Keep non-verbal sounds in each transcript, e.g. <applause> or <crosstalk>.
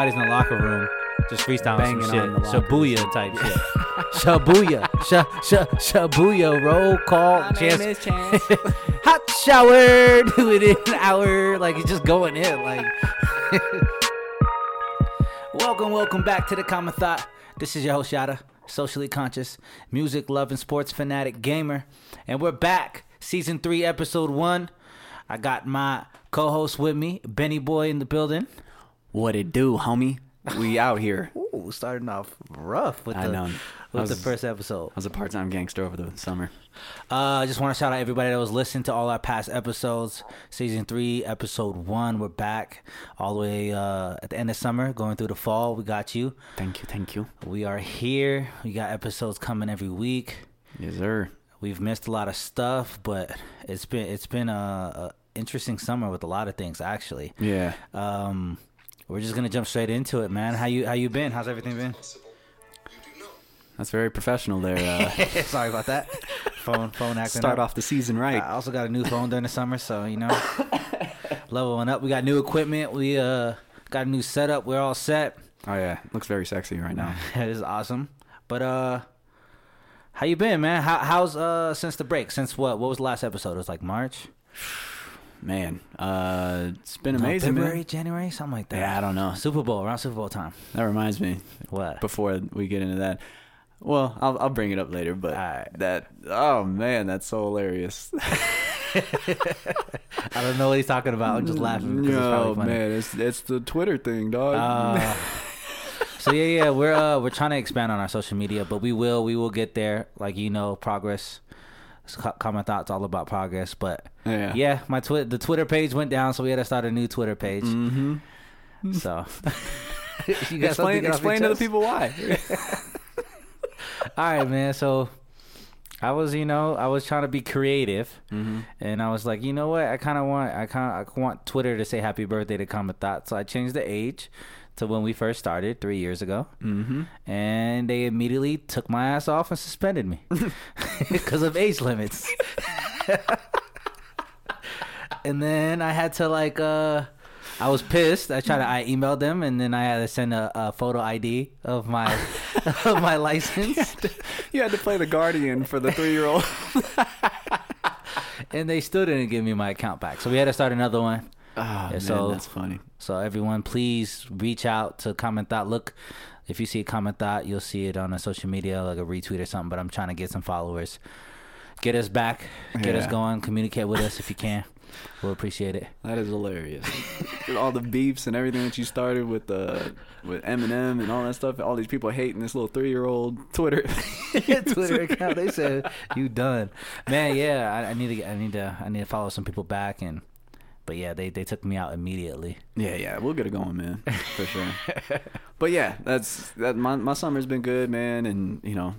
somebody's in the locker room just freestyling Banging some shit, on the locker Shabuya type shit. <laughs> Shabuya, sh sh Shabuya. Roll call. <laughs> Chance. Hot shower. <laughs> Do it in an hour. Like it's just going in. Like. welcome, welcome back to the Common Thought. This is your host Yada, socially conscious, music loving, sports fanatic gamer, and we're back. Season three, episode one. I got my co-host with me, Benny Boy, in the building. What it do, homie? We out here. <laughs> Ooh, starting off rough with I the know. with I the first episode. I was a part-time gangster over the summer. Uh, I just want to shout out everybody that was listening to all our past episodes. Season three, episode one, we're back all the way uh, at the end of summer, going through the fall. We got you. Thank you, thank you. We are here. We got episodes coming every week. Yes, sir. We've missed a lot of stuff, but it's been it's been a, a interesting summer with a lot of things actually. Yeah. Um, we're just gonna jump straight into it, man. How you how you been? How's everything been? That's very professional there. Uh, <laughs> Sorry about that. Phone phone acting. start up. off the season right. I also got a new phone during the summer, so you know, <laughs> leveling up. We got new equipment. We uh got a new setup. We're all set. Oh yeah, looks very sexy right now. <laughs> it is awesome. But uh, how you been, man? How how's uh since the break? Since what? What was the last episode? It was like March, Man, uh, it's been No, amazing, February, man. January, something like that. Yeah, I don't know. Super Bowl around Super Bowl time. That reminds me. What? Before we get into that, well, I'll I'll bring it up later. But Alright. that oh man, that's so hilarious. <laughs> <laughs> I don't know what he's talking about. I'm just laughing it's No funny. man, it's it's the Twitter thing, dog. Uh, <laughs> so yeah, yeah, we're uh we're trying to expand on our social media, but we will we will get there. Like you know, progress. Common thoughts all about progress, but yeah. yeah, my twi- the Twitter page went down, so we had to start a new Twitter page. Mm-hmm. So <laughs> you got Explain to get off your explain to the people why. <laughs> All right, man. So I was, you know, I was trying to be creative, mm-hmm. and I was like, you know what? I kind of want, I kind of, I want Twitter to say Happy Birthday to Common Thought. So I changed the age to when we first started three years ago. Mm-hmm. and they immediately took my ass off and suspended me <laughs> <laughs> because of age limits. <laughs> and then I had to like uh I was pissed. I tried to I emailed them and then I had to send a, a photo ID of my of my license. You had to play the guardian for the three year old. and they still didn't give me my account back. So we had to start another one. Oh, man, so- that's funny. So everyone, please reach out to Common Thought. Look, if you see a Common Thought, you'll see it on a social media, like a retweet or something. But I'm trying to get some followers. Get us back. Get us going. Communicate with us if you can. We'll appreciate it. That is hilarious. all the beefs and everything that you started with uh, with Eminem and all that stuff. All these people hating this little three year old Twitter. <laughs> Twitter account. They said you done, man. Yeah, I, I need to. I need to. I need to follow some people back and. But yeah, they they took me out immediately. Yeah, yeah, we'll get it going, man, for sure. <laughs> but yeah, that's that. My my summer's been good, man, and you know,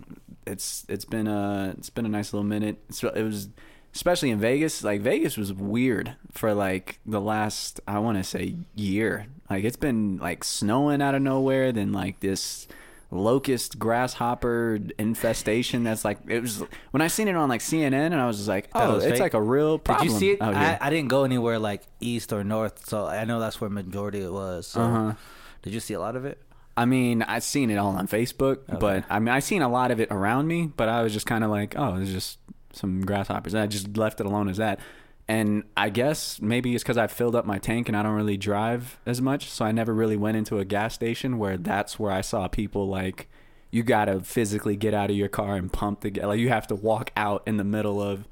it's it's been a it's been a nice little minute. It's, it was especially in Vegas. Like Vegas was weird for like the last I want to say year. Like it's been like snowing out of nowhere, then like this locust grasshopper infestation that's like it was when I seen it on like CNN and I was just like oh it's fake. like a real problem Did you see it? out I. I didn't go anywhere like east or north, so I know that's where majority it was. So Uh-huh. did you see a lot of it? I mean, I've seen it all on Facebook, but I mean, I seen a lot of it around me, but I was just kind of like, oh, it's just some grasshoppers. I just left it alone as that. And I guess maybe it's because I filled up my tank and I don't really drive as much, so I never really went into a gas station where that's where I saw people like, you gotta physically get out of your car and pump the gas. Like you have to walk out in the middle of.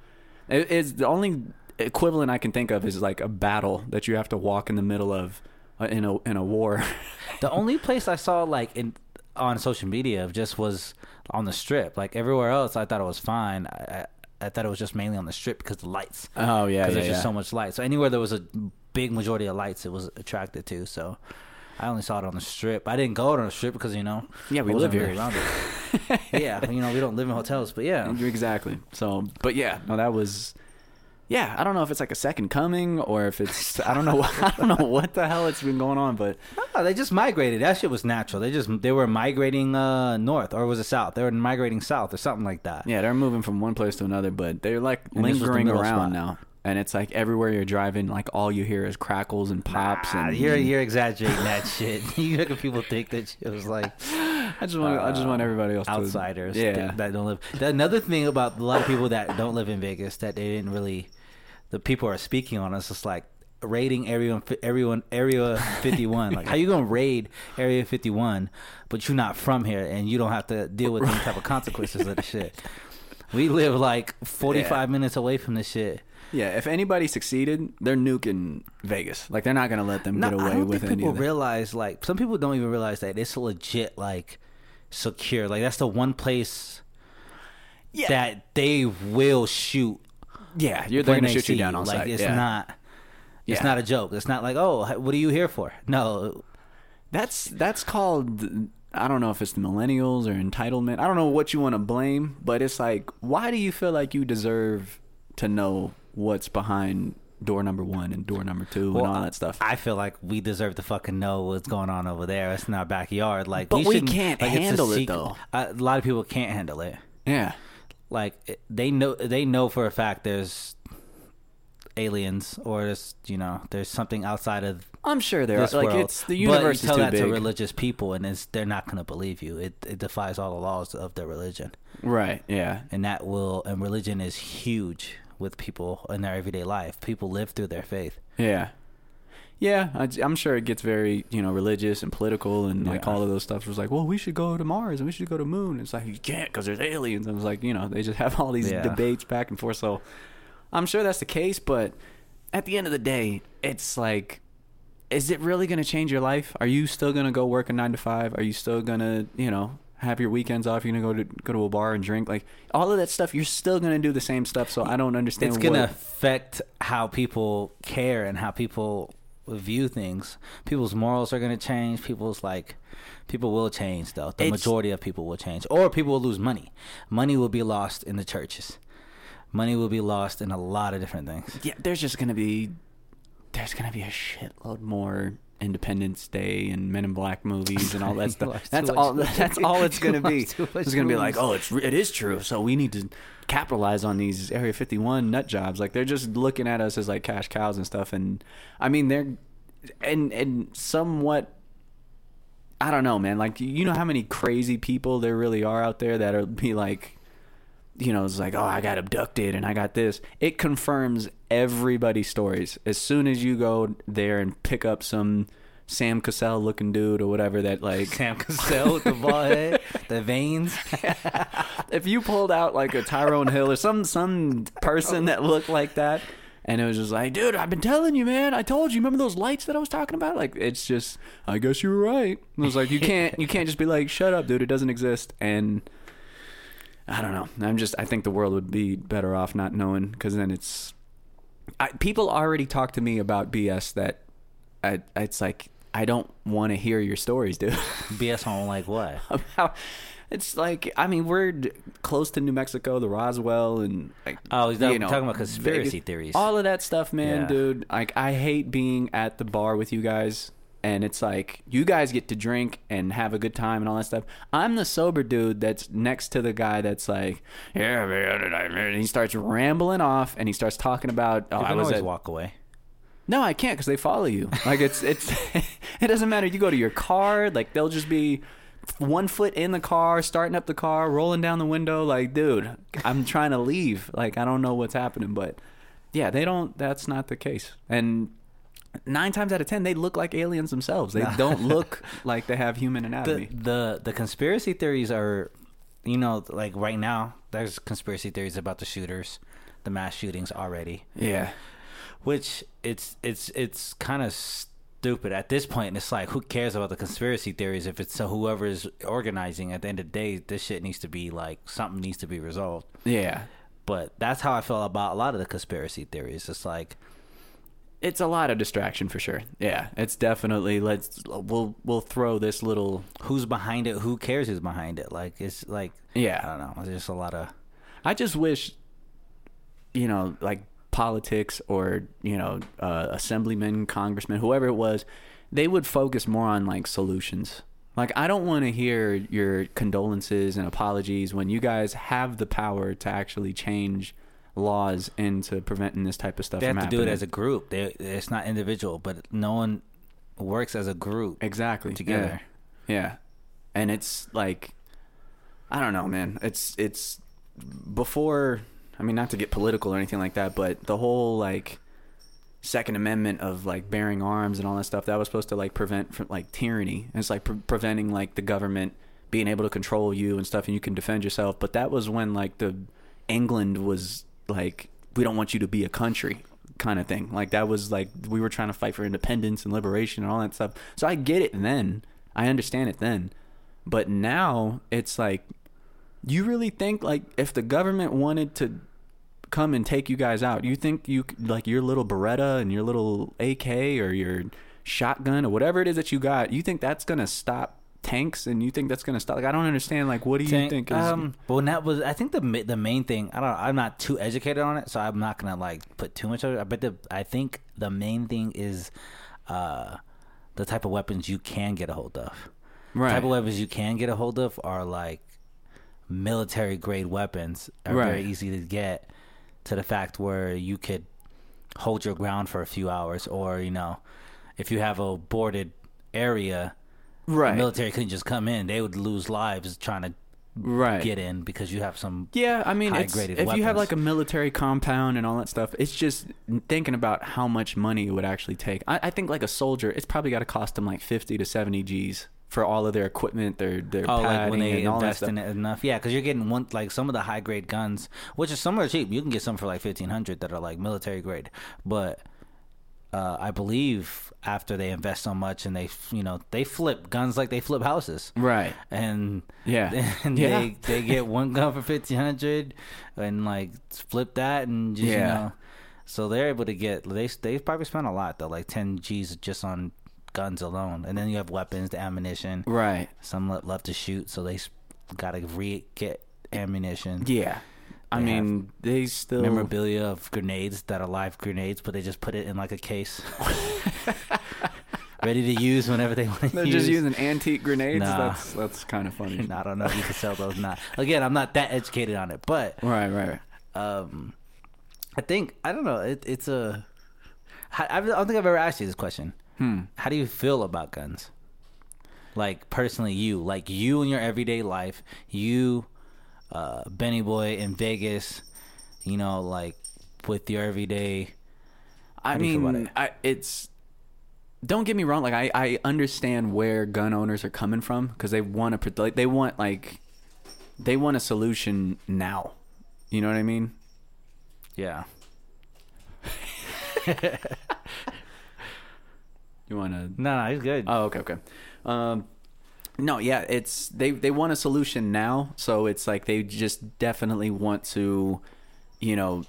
It, it's the only equivalent I can think of is like a battle that you have to walk in the middle of uh, in a in a war. The only place I saw like in on social media just was on the strip. Like everywhere else, I thought it was fine. I, I, thought it was just mainly on the strip because the lights. Oh yeah, Because yeah, there's just so much light. So anywhere there was a big majority of lights, it was attracted to. So I only saw it on the strip. I didn't go on the strip because you know. Yeah, we live here. really around it. yeah, you know we don't live in hotels, but yeah. <laughs> Exactly. So, but yeah, no, that was. Yeah, I don't know if it's like a second coming or if it's I don't know I don't know what the hell it's been going on, but <laughs> No, they just migrated. That shit was natural. They just they were migrating uh north or was it south? They were migrating south or something like that. yeah, they're moving from one place to another, but they're like And was the lingering around spot. now. and it's like everywhere you're driving, like all you hear is crackles and pops. Nah, and you're you're exaggerating that shit. <laughs> You making people think that shit was like <laughs> I just want I just want everybody else outsiders to, yeah. that- that don't live. Another thing about a lot of people that don't live in Vegas that they didn't really, the people are speaking on us. It's like raiding everyone, everyone, Area 51. like how you gonna raid Area 51, but you're not from here and you don't have to deal with any type of consequences of the <laughs> shit. We live like 45 Yeah. minutes away from this shit. Yeah, if anybody succeeded, they're nuking Vegas. Like they're not gonna let them No, get I away don't with think any people realize like some people don't even realize that it's legit like secure. Like that's the one place Yeah. that they will shoot. Yeah, you're they're gonna shoot you down on Like sight. it's yeah. not. It's Yeah. not a joke. It's not like, oh, what are you here for? No, That's that's called I don't know if it's the millennials or entitlement. I don't know what you want to blame, but it's like why do you feel like you deserve to know what's behind door number 1 and door number 2 Well, and all that stuff? I feel like we deserve to fucking know what's going on over there. It's in our backyard. Like, But we shouldn't- can't like, handle it, though. A lot of people can't handle it. yeah. Like they know they know for a fact there's aliens or there's you know there's something outside of I'm sure there are like world. it's the universe but you tell that big. to religious people and it's, they're not going to believe you. It it defies all the laws of their religion, right, yeah. and that will and religion is huge with people in their everyday life. People live through their faith. Yeah. Yeah, I, am sure it gets very, you know, religious and political and like all of those stuff. It was like, well, we should go to Mars and we should go to Moon. It's like you can't because there's aliens. And it was like, you know, they just have all these Yeah. debates back and forth. So I'm sure that's the case, but at the end of the day, it's like, is it really going to change your life? Are you still going to go work a nine to five? Are you still going to, you know, have your weekends off? You're going to go to go to a bar and drink? Like all of that stuff, you're still going to do the same stuff. So I don't understand. It's going to affect how people care and how people view things. People's morals are going to change. People's like people will change though. The It's- majority of people will change, or people will lose money. Money will be lost in the churches. Money will be lost in a lot of different things. yeah, there's just gonna be there's gonna be a shitload more Independence Day and Men in Black movies and all that <laughs> stuff. That's all. <laughs> That's all it's <laughs> be. watch too much It's gonna be like, oh, it's it is true. So we need to capitalize on these Area 51 nut jobs. Like they're just looking at us as like cash cows and stuff. And I mean, they're and and somewhat. I don't know, man. Like you know how many crazy people there really are out there that are be like you know, it's like, oh, I got abducted and I got this. It confirms everybody's stories. As soon as you go there and pick up some Sam Cassell looking dude or whatever that like Sam Cassell with the ball head, the veins. <laughs> if you pulled out like a Tyrone Hill or some some person that looked like that and it was just like, dude, I've been telling you, man. I told you. Remember those lights that I was talking about? Like, it's just, I guess you were right. It was like, you can't, you can't just be like, shut up, dude. It doesn't exist. And I don't know. I'm just, I think the world would be better off not knowing because then it's, I, people already talk to me about BS that, I, it's like, I don't want to hear your stories, dude. <laughs> BS on like what? about it's like I mean we're d- close to New Mexico, the Roswell, and like Oh, he's you know, talking about conspiracy Vegas- theories. all of that stuff, man, Yeah. dude. Like I hate being at the bar with you guys. And it's like you guys get to drink and have a good time and all that stuff. I'm the sober dude that's next to the guy that's like, yeah, man, and he starts rambling off and he starts talking about. Oh, I was always at, walk away. no, I can't because they follow you. Like it's it's <laughs> it doesn't matter. You go to your car, like they'll just be one foot in the car, starting up the car, rolling down the window. Like, dude, I'm trying to leave. Like, I don't know what's happening, but yeah, they don't. That's not the case. And nine times out of ten, they look like aliens themselves. They don't look <laughs> like they have human anatomy. the the conspiracy theories are you know like right now there's conspiracy theories about the shooters the mass shootings already yeah, which it's it's it's kind of stupid at this point it's like who cares about the conspiracy theories if it's whoever is organizing at the end of the day this shit needs to be like something needs to be resolved yeah. but that's how i feel about a lot of the conspiracy theories it's like It's a lot of distraction for sure. Yeah, it's definitely let's we'll we'll throw this little who's behind it who cares who's behind it like it's like Yeah. i don't know there's just a lot of I just wish, you know, like politics or you know, uh, assemblymen, congressmen, whoever it was, they would focus more on like solutions. Like I don't want to hear your condolences and apologies when you guys have the power to actually change laws into preventing this type of stuff They from have to happening. do it as a group. They, it's not individual, but no one works as a group exactly together. Yeah. yeah, and it's like, I don't know, man. It's it's before. I mean, not to get political or anything like that, but the whole like Second Amendment of like bearing arms and all that stuff that was supposed to like prevent from like tyranny. And it's like pre- preventing like the government being able to control you and stuff, and you can defend yourself. But that was when like the England was like, we don't want you to be a country kind of thing. Like that was like we were trying to fight for independence and liberation and all that stuff. So I get it then. I understand it then. But now it's like you really think like if the government wanted to come and take you guys out, you think you like your little Beretta and your little AK or your shotgun or whatever it is that you got, you think that's going to stop tanks and you think that's going to stop like I don't understand like what do you Tank- think is um, well, that was I think the ma- the main thing. I don't. I'm not too educated on it, so I'm not gonna like put too much of it. But the I think the main thing is, uh, the type of weapons you can get a hold of. right. Type of weapons you can get a hold of are like military grade weapons. Are very Right. easy to get. To the fact where you could hold your ground for a few hours, or you know, if you have a boarded area, right. military couldn't just come in. They would lose lives trying to right. get in because you have some Yeah, I mean, if high-graded you have like a military compound and all that stuff, it's just thinking about how much money it would actually take. I, I think like a soldier, it's probably got to cost them like fifty to seventy G's for all of their equipment, their their Oh, like when they and all that invest stuff. in it enough, yeah, because you're getting one like some of the high grade guns, which is some are cheap. You can get some for like fifteen hundred that are like military grade, but uh, I believe after they invest so much and they you know they flip guns like they flip houses, Right. and Yeah. <laughs> and Yeah. they they get one gun for fifteen hundred and like flip that and just, you Yeah. know, so they're able to get they they probably spend a lot though, like ten G's just on guns alone, and then you have weapons, the ammunition. Right. Some lo- love to shoot, so they got to re get ammunition. Yeah. I mean, they still Memorabilia of grenades that are live grenades, but they just put it in like a case, <laughs> ready to use whenever they want to use. They're use. just using antique grenades. Nah. That's that's kind of funny. <laughs> I don't know if you can sell those. Not again. I'm not that educated on it, but Right. Right. um, I think I don't know. It, it's a. I don't think I've ever asked you this question. Hmm. How do you feel about guns? Like personally, you like you in your everyday life, you, uh, Benny Boy in Vegas, you know, like with your everyday. I How do you feel about mean, it? I, it's. Don't get me wrong. Like I, I understand where gun owners are coming from because they want to. Like, they want like, they want a solution now. You know what I mean? Yeah, <laughs> You want to? no, no, he's good. Oh, okay, okay. Um, no, yeah, it's they they want a solution now, so it's like they just definitely want to, you know,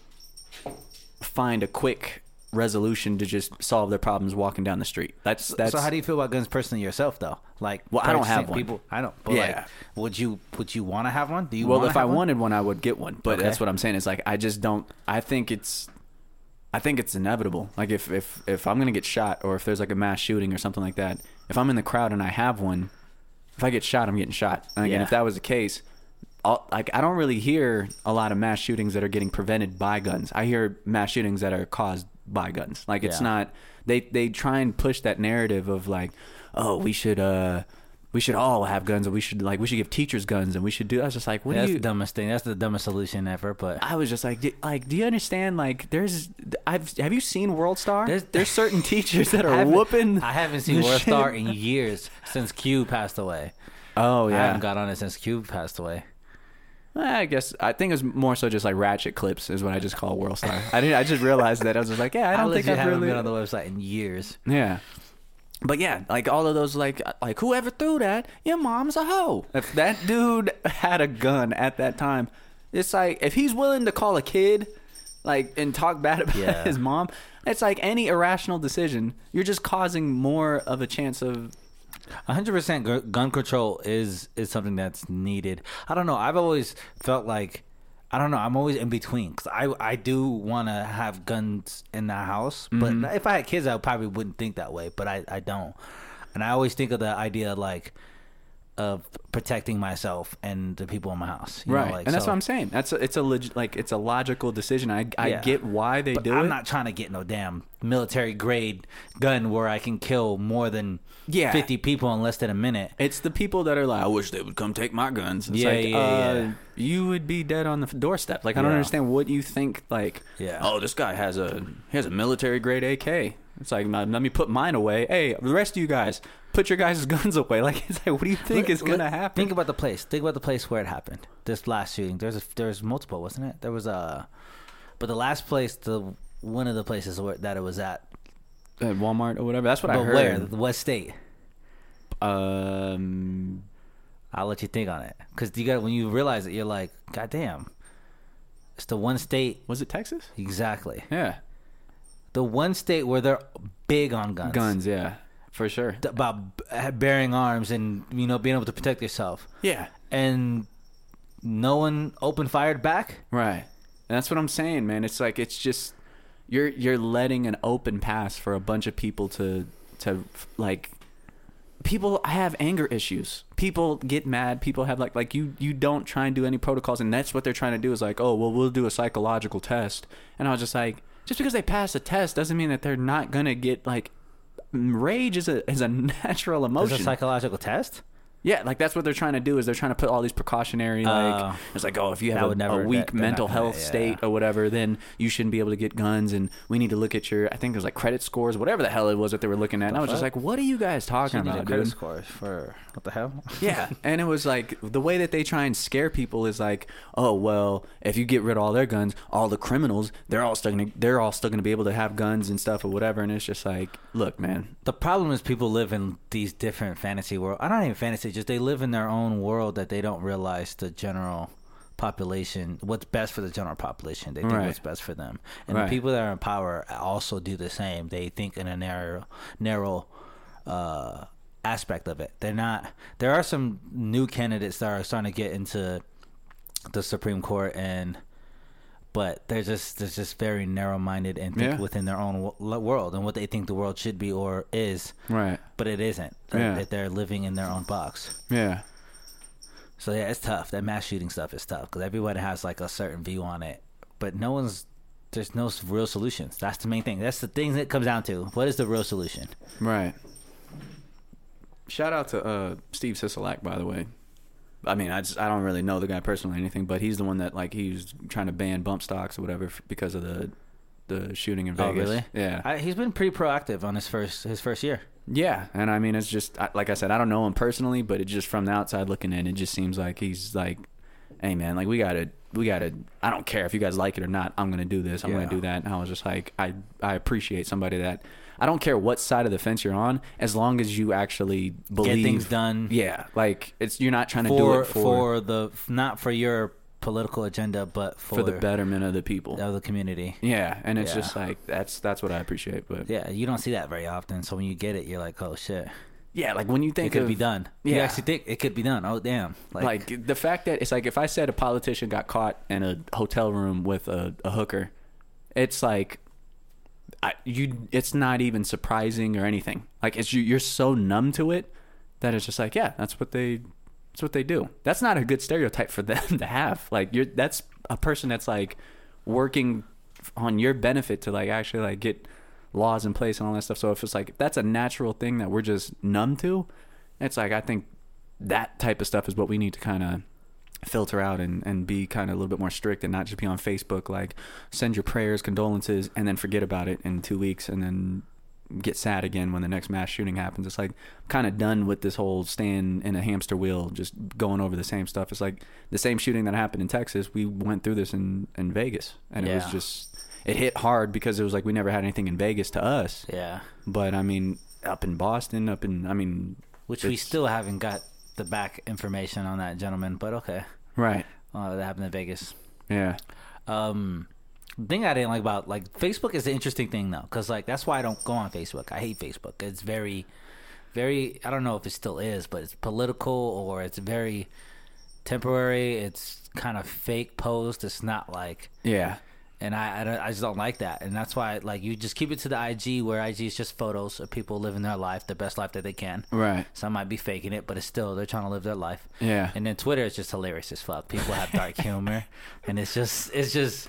find a quick resolution to just solve their problems walking down the street. That's that's so how do you feel about guns personally yourself, though? Like, Well, I don't have one. People, I don't. But Yeah. like, would you would you want to have one? Do you? well, if I one? wanted one, I would get one. But Okay. that's what I'm saying. Is like I just don't. I think it's. I think it's inevitable. Like if if if I'm gonna get shot, or if there's like a mass shooting or something like that, if I'm in the crowd and I have one, if I get shot, I'm getting shot. And again, Yeah. if that was the case, I'll, like I don't really hear a lot of mass shootings that are getting prevented by guns. I hear mass shootings that are caused by guns. Like it's Yeah. not. They they try and push that narrative of like, oh, we should uh. We should all have guns, and we should like we should give teachers guns, and we should do. I was just like, what That's you? the dumbest thing. That's the dumbest solution ever. But I was just like, do, like, do you understand? Like, there's, I've, have you seen World Star? There's- There's, certain teachers that <laughs> are haven't- whooping. I haven't seen World Star in years since Q passed away. Oh yeah I haven't got on it since Q passed away. I guess I think it was more so just like ratchet clips is what I just call World Star. I didn't. I just realized that I was just like, yeah, I <laughs> don't think I've really. been on the website in years. Yeah. But yeah, like all of those, like like whoever threw that, your mom's a hoe. If that dude had a gun at that time, it's like if he's willing to call a kid, like and talk bad about Yeah. <laughs> his mom, it's like any irrational decision. You're just causing more of a chance of. 100% gun control is is something that's needed. I don't know. I've always felt like I don't know. I'm always in between because I I do want to have guns in the house, but mm-hmm. if I had kids, I probably wouldn't think that way. But I I don't, and I always think of the idea like of protecting myself and the people in my house. you know, right, like, and that's so- what I'm saying. That's a, it's a like it's a logical decision. I I Yeah. get why they But do I'm it. not trying to get no damn military grade gun where I can kill more than Yeah. 50 people in less than a minute. It's the people that are like, I wish they would come take my guns. It's Yeah, like, yeah, uh, yeah. You would be dead on the doorstep. Like, I don't Yeah. understand what you think. Like, Yeah. oh, this guy has a he has a military grade AK. It's like, let me put mine away. Hey, the rest of you guys, put your guys' <laughs> guns away. Like, it's like, what do you think is gonna happen? Think about the place. Think about the place where it happened. This last shooting. There's a, there's multiple, wasn't it? There was a, but the last place, the one of the places where that it was at. At Walmart or whatever. That's what I But heard. where? The West state? Um, I'll let you think on it. Because you got when you realize it, you're like, God damn. It's the one state was it Texas? exactly. Yeah, The one state where they're big on guns. guns. Yeah, for sure. About b- bearing arms and you know being able to protect yourself. Yeah, And no one open fired back. Right. And that's what I'm saying, man. It's like it's just you're you're letting an open pass for a bunch of people to to like people have anger issues. People get mad. People have like like you you don't try and do any protocols and that's what they're trying to do is like, "Oh, well we'll do a psychological test." And I was just like, just because they pass a test doesn't mean that they're not going to get like rage is a is a <laughs> natural There's emotion. a psychological test. Yeah, like that's what they're trying to do is they're trying to put all these precautionary like Oh. it's like oh if you have a, never- a weak that- mental gonna- health yeah. state or whatever then you shouldn't be able to get guns and we need to look at your I think it was like credit scores whatever the hell it was that they were looking at and I was just like what are you guys talking about credit scores for what the hell? <laughs> Yeah, and it was like the way that they try and scare people is like, oh well, if you get rid of all their guns, all the criminals, they're all still gonna they're all still gonna be able to have guns and stuff or whatever. And it's just like, look, man, The problem is people live in these different fantasy world. I don't even fantasy, just they live in their own world that they don't realize the general population, what's best for the general population. They think Right. what's best for them, and Right. the people that are in power also do the same. They think in a narrow, narrow uh, aspect of it. They're not. There are some new candidates that are starting to get into the Supreme Court and. But they're just they're just very narrow minded and think Yeah. within their own wo- world and what they think the world should be or is right? But it isn't. That, Yeah. that they're living in their own box. Yeah, So yeah, it's tough. That mass shooting stuff is tough because everyone has like a certain view on it, but no one's. There's no real solutions. That's the main thing. That's the thing that comes down to. What is the real solution? right. Shout out to uh, Steve Sisolak, by the way. I mean, I just I don't really know the guy personally or anything, but he's the one that like he's trying to ban bump stocks or whatever because of the the shooting in Oh, Vegas. really? Yeah. I, he's been pretty proactive on his first his first year. Yeah, and I mean, it's just like I said, I don't know him personally, but it just from the outside looking in, it just seems like he's like, "Hey, man, like we gotta, we gotta. I don't care if you guys like it or not. I'm gonna do this. I'm Yeah. gonna do that." And I was just like, I, I appreciate somebody that I don't care what side of the fence you're on, as long as you actually believe Get things done. Yeah, like it's you're not trying to do it for, for the not for your political agenda, but for, for the betterment of the people. of the community. Yeah, and it's Yeah. just like that's that's what I appreciate. But yeah, Yeah, you don't see that very often. So when you get it, you're like, oh shit, Yeah, like when you think it could of, be done. You actually think it could be done. Oh damn, like, the fact that it's like if I said a politician got caught in a hotel room with a, a hooker, it's like I, you. It's not even surprising or anything. Like it's you. You're so numb to it that it's just like yeah, that's what they. That's what they do. That's not a good stereotype for them <laughs> to have. Like you're. That's a person that's like working on your benefit to like actually like get laws in place and all that stuff. So if it's like that's a natural thing that we're just numb to, it's like I think that type of stuff is what we need to kind of filter out and, and be kind of a little bit more strict and not just be on Facebook like send your prayers, condolences, and then forget about it in two weeks and then get sad again when the next mass shooting happens. It's like I'm kind of done with this whole staying in a hamster wheel, just going over the same stuff. It's like the same shooting that happened in Texas. We went through this in, in Vegas, and it was just it hit hard because it was like we never had anything in Vegas to us. yeah, But I mean, up in Boston, up in I mean, which we still haven't got the back information on that gentleman. But okay, right, uh, that happened in Vegas. yeah, Um, the thing I didn't like about like Facebook is an interesting thing though, because like that's why I don't go on Facebook. I hate Facebook. It's very, very. I don't know if it still is, but it's political or it's very temporary. It's kind of fake post. It's not like yeah, and I, I, don't- I just don't like that, and that's why like you just keep it to the IG where IG is just photos of people living their life, the best life that they can. Right. Some might be faking it, but it's still they're trying to live their life. Yeah. And then Twitter is just hilarious as fuck. People have dark <laughs> humor, and it's just it's just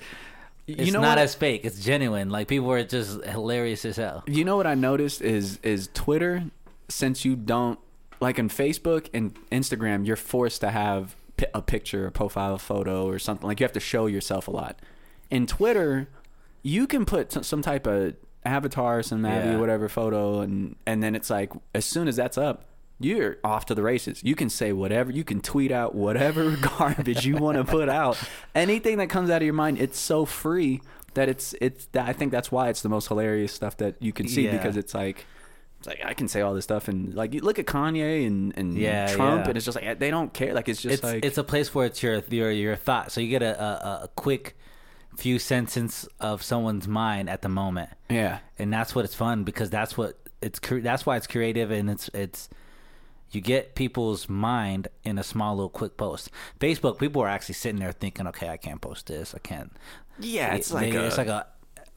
it's You know not what? as fake. It's genuine. Like people are just hilarious as hell. You know what I noticed is is Twitter since you don't like on Facebook and Instagram you're forced to have a picture, a profile photo or something like you have to show yourself a lot. In Twitter, you can put some type of avatar, some Abby, Yeah. whatever photo and and then it's like as soon as that's up you're off to the races. You can say whatever. You can tweet out whatever <laughs> garbage you want to put out. Anything that comes out of your mind, it's so free that it's it's. that- I think that's why it's the most hilarious stuff that you can see Yeah. because it's like. It's like I can say all this stuff and like you look at Kanye and, and Yeah, Trump yeah. and it's just like they don't care like it's just it's like it's a place where it's your your your thought. So you get a, a a quick few sentence of someone's mind at the moment, yeah and that's what it's fun because that's what it's that's why it's creative and it's it's you get people's mind in a small little quick post. Facebook people are actually sitting there thinking, okay, I can't post this, I can't. yeah it's like a, it's like a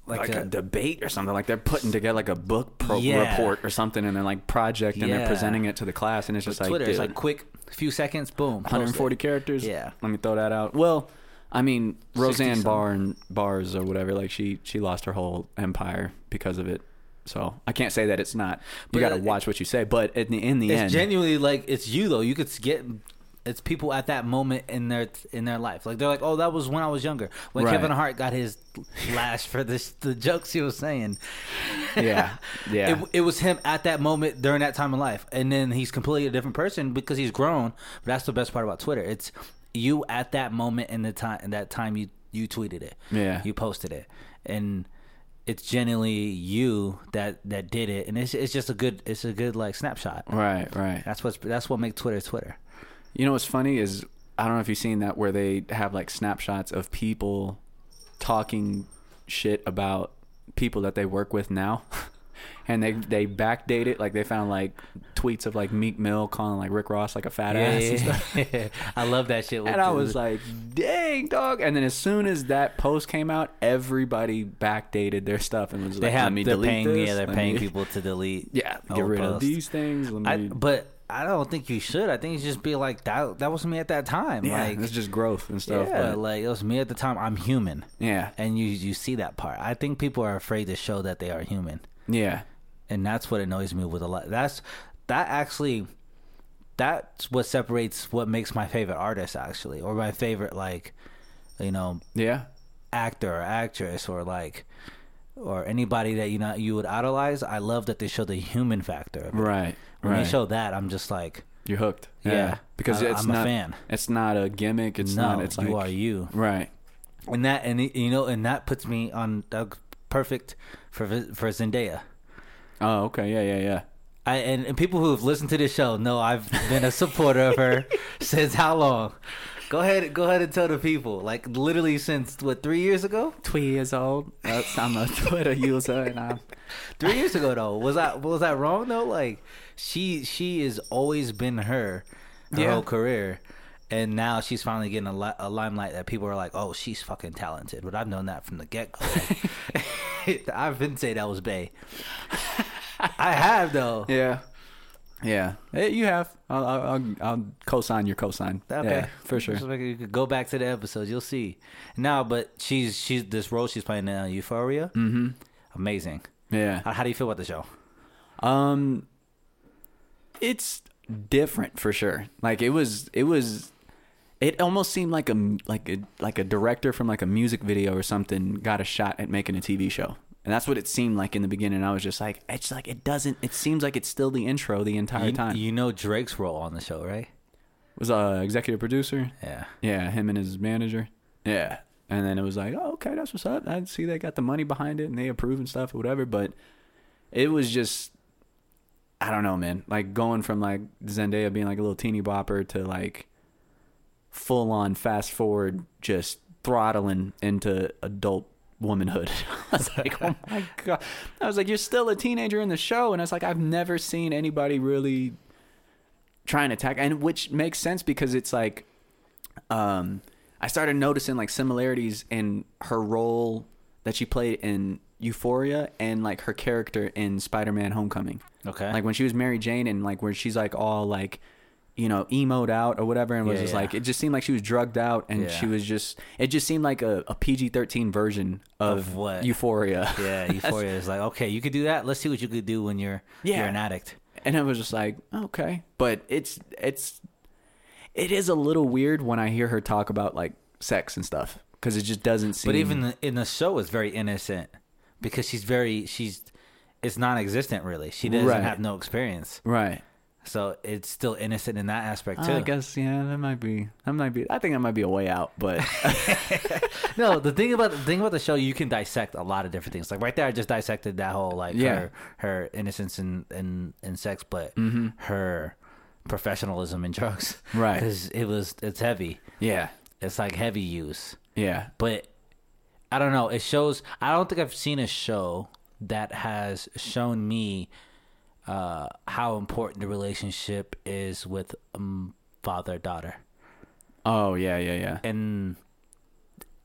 like, like a, a, debate or something like they're putting together like a book pro- Yeah. report or something and then like project and they're presenting it to the class and it's just like Twitter. It's like quick few seconds, boom, post it. 140 characters. Yeah. Let me throw that out. Well, I mean, Roseanne. Barr bars or whatever, like she she lost her whole empire because of it. So I can't say that it's not. You got to watch what you say, but in the in the It's end, genuinely like it's you though. You could get it's people at that moment in their in their life. Like they're like, oh, that was when I was younger. When Right. Kevin Hart got his lash for this the jokes he was saying. yeah, yeah, <laughs> It, it was him at that moment during that time of life, and then he's completely a different person because he's grown. But that's the best part about Twitter. It's you at that moment in the time in that time you you tweeted it. Yeah. you posted it, and it's genuinely you that that did it, and it's it's just a good it's a good like snapshot. right, right. That's what's that's what makes Twitter Twitter. You know what's funny is I don't know if you've seen that where they have like snapshots of people talking shit about people that they work with now. <laughs> And they they backdate it like they found like tweets of like Meek Mill calling like Rick Ross like a fat ass and stuff. yeah. <laughs> I love that shit. And I was like, dang, dog. And then as soon as that post came out, everybody backdated their stuff and was they like, have let me delete paying this. yeah they're let paying me- people to delete <laughs> Yeah, get rid of these things. I, but I don't think you should. I think you just be like that. That was me at that time. yeah, like it's just growth and stuff. yeah, but, like it was me at the time. I'm human, yeah, and you you see that part. I think people are afraid to show that they are human, yeah, and that's what annoys me with a lot. That's that actually. That's what separates what makes my favorite artist actually, or my favorite like, you know, yeah, actor or actress or like or anybody that you know you would idolize i love that they show the human factor of it. right, when right. they show that i'm just like You're hooked. Yeah. because I- it's I'm a not. fan. It's not a gimmick. It's no not. It's like you are you right. and that and you know and that puts me on uh, perfect for for zendaya Oh, okay. Yeah, yeah, yeah. I, and, and people who have listened to this show know I've been a supporter of her <laughs> since how long? Go ahead, go ahead and tell the people. Like literally since what three years ago? Three years old. That's, I'm a <laughs> Twitter user, and I'm. <laughs> Three years ago though. Was that was that wrong though? Like she she has always been her her Yeah. whole career. And now she's finally getting a, li- a limelight that people are like, "Oh, she's fucking talented." But I've known that from the get go. <laughs> I've been saying that was Bay. I have though. Yeah. Yeah, Hey, you have. I'll, I'll, I'll, co-sign your co-sign. Okay, Yeah, for sure. You could go back to the episodes, you'll see. Now, but she's she's this role she's playing in Euphoria. Mm-hmm. Amazing. Yeah. How, how do you feel about the show? Um, it's different for sure. Like it was, it was, it almost seemed like a like a like a director from like a music video or something got a shot at making a TV show, and that's what it seemed like in the beginning. I was just like, it's like it doesn't. It seems like it's still the intro the entire You, time. you know Drake's role on the show, right? was a executive producer. Yeah. Yeah, him and his manager. Yeah. And then it was like, oh, okay, that's what's up. I see they got the money behind it and they approve and stuff or whatever. But it was just, I don't know, man. Like going from like Zendaya being like a little teeny bopper to like full on fast forward, just throttling into adult womanhood. <laughs> I was like, oh <laughs> my God. I was like, you're still a teenager in the show. And I was like, I've never seen anybody really try and attack. And which makes sense because it's like, um, I started noticing like similarities in her role that she played in Euphoria and like her character in Spider-Man: Homecoming. Okay. Like when she was Mary Jane and like where she's like all like you know emoed out or whatever and was Yeah, just yeah. like it just seemed like she was drugged out and Yeah. she was just it just seemed like a, a PG-13 version of, Of what? Euphoria. yeah, <laughs> Euphoria is like, okay, you could do that. Let's see what you could do when you're Yeah. you're an addict. and I was just like, okay, but it's it's it is a little weird when I hear her talk about like sex and stuff because it just doesn't seem. But even the, in the show, it's very innocent because she's very she's it's non-existent really. She doesn't Right. have no experience, right. So it's still innocent in that aspect too. I guess yeah, that might be that might be. I think that might be a way out, but <laughs> no, the thing about the thing about the show, you can dissect a lot of different things. Like right there, I just dissected that whole like Yeah. her her innocence in in, in sex, but Mm-hmm. her professionalism in drugs, Right. Because it was it's heavy. yeah, It's like heavy use, yeah, but I don't know. It shows. I don't think I've seen a show that has shown me uh, how important the relationship is with um, father daughter. Oh yeah, yeah, yeah, and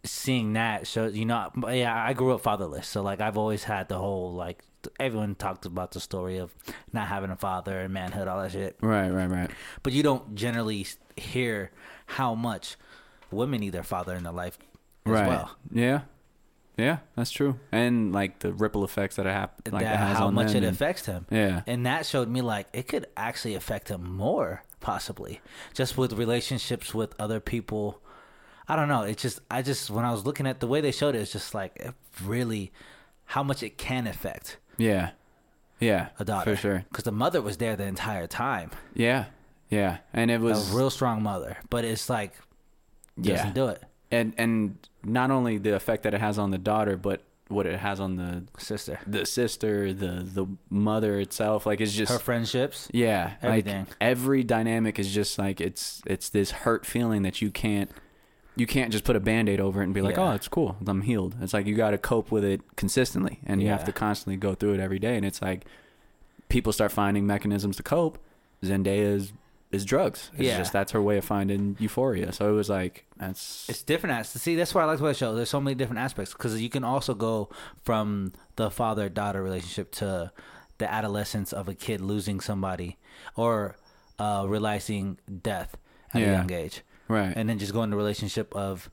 seeing that shows you know yeah i grew up fatherless. So like i've always had the whole like everyone talked about the story of not having a father and manhood all that shit. Right, right, right. but you don't generally hear how much women need their father in their life as right. well. Yeah, yeah, that's true. And like the ripple effects that it happen, like that, it how much it and- affects him Yeah, and that showed me like it could actually affect him more possibly. Just with relationships with other people. I don't know. It's just i just when i was looking at the way they showed it it's just like it really how much it can affect yeah, yeah, a daughter. for sure. because the mother was there the entire time. Yeah, yeah, and it was a real strong mother. But it's like doesn't yeah, do it and and not only the effect that it has on the daughter, but what it has on the sister the sister, the the mother itself. Like it's just her friendships yeah, everything. Like every dynamic is just like it's it's this hurt feeling that you can't you can't just put a band-aid over it and be like, Yeah. "Oh, it's cool. I'm healed." It's like you got to cope with it consistently and you have to constantly go through it every day and it's like people start finding mechanisms to cope. Zendaya is drugs. It's Yeah. just that's her way of finding euphoria. So it was like that's it's different as see that's why i like the show there's so many different aspects because you can also go from the father daughter relationship to the adolescence of a kid losing somebody or uh realizing death at a young age right. and then just go into relationship of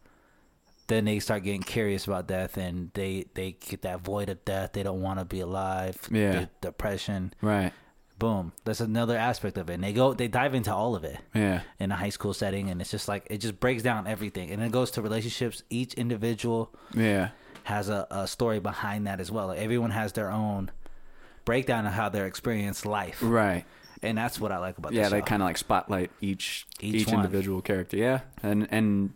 then they start getting curious about death and they they get that void of death they don't want to be alive Yeah. depression right. Boom that's another aspect of it and they go they dive into all of it Yeah. in a high school setting and it's just like it just breaks down everything and it goes to relationships each individual Yeah. has a, a story behind that as well like everyone has their own breakdown of how they experience life Right. and that's what i like about this. yeah, the they kind of like spotlight each Each each, individual character. Yeah, and and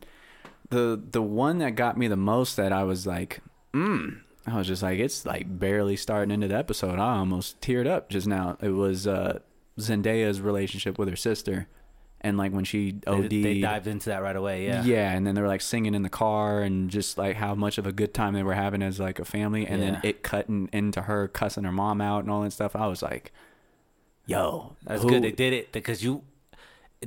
the the one that got me the most that I was like, mm, I was just like, it's like barely starting into the episode. I almost teared up just now. It was uh, Zendaya's relationship with her sister, and like when she they, OD'd. they dived into that right away yeah Yeah, and then they were like singing in the car and just like how much of a good time they were having as like a family, and Yeah. then it cutting into her cussing her mom out and all that stuff. I was like, "Yo, that's who- good they did it because you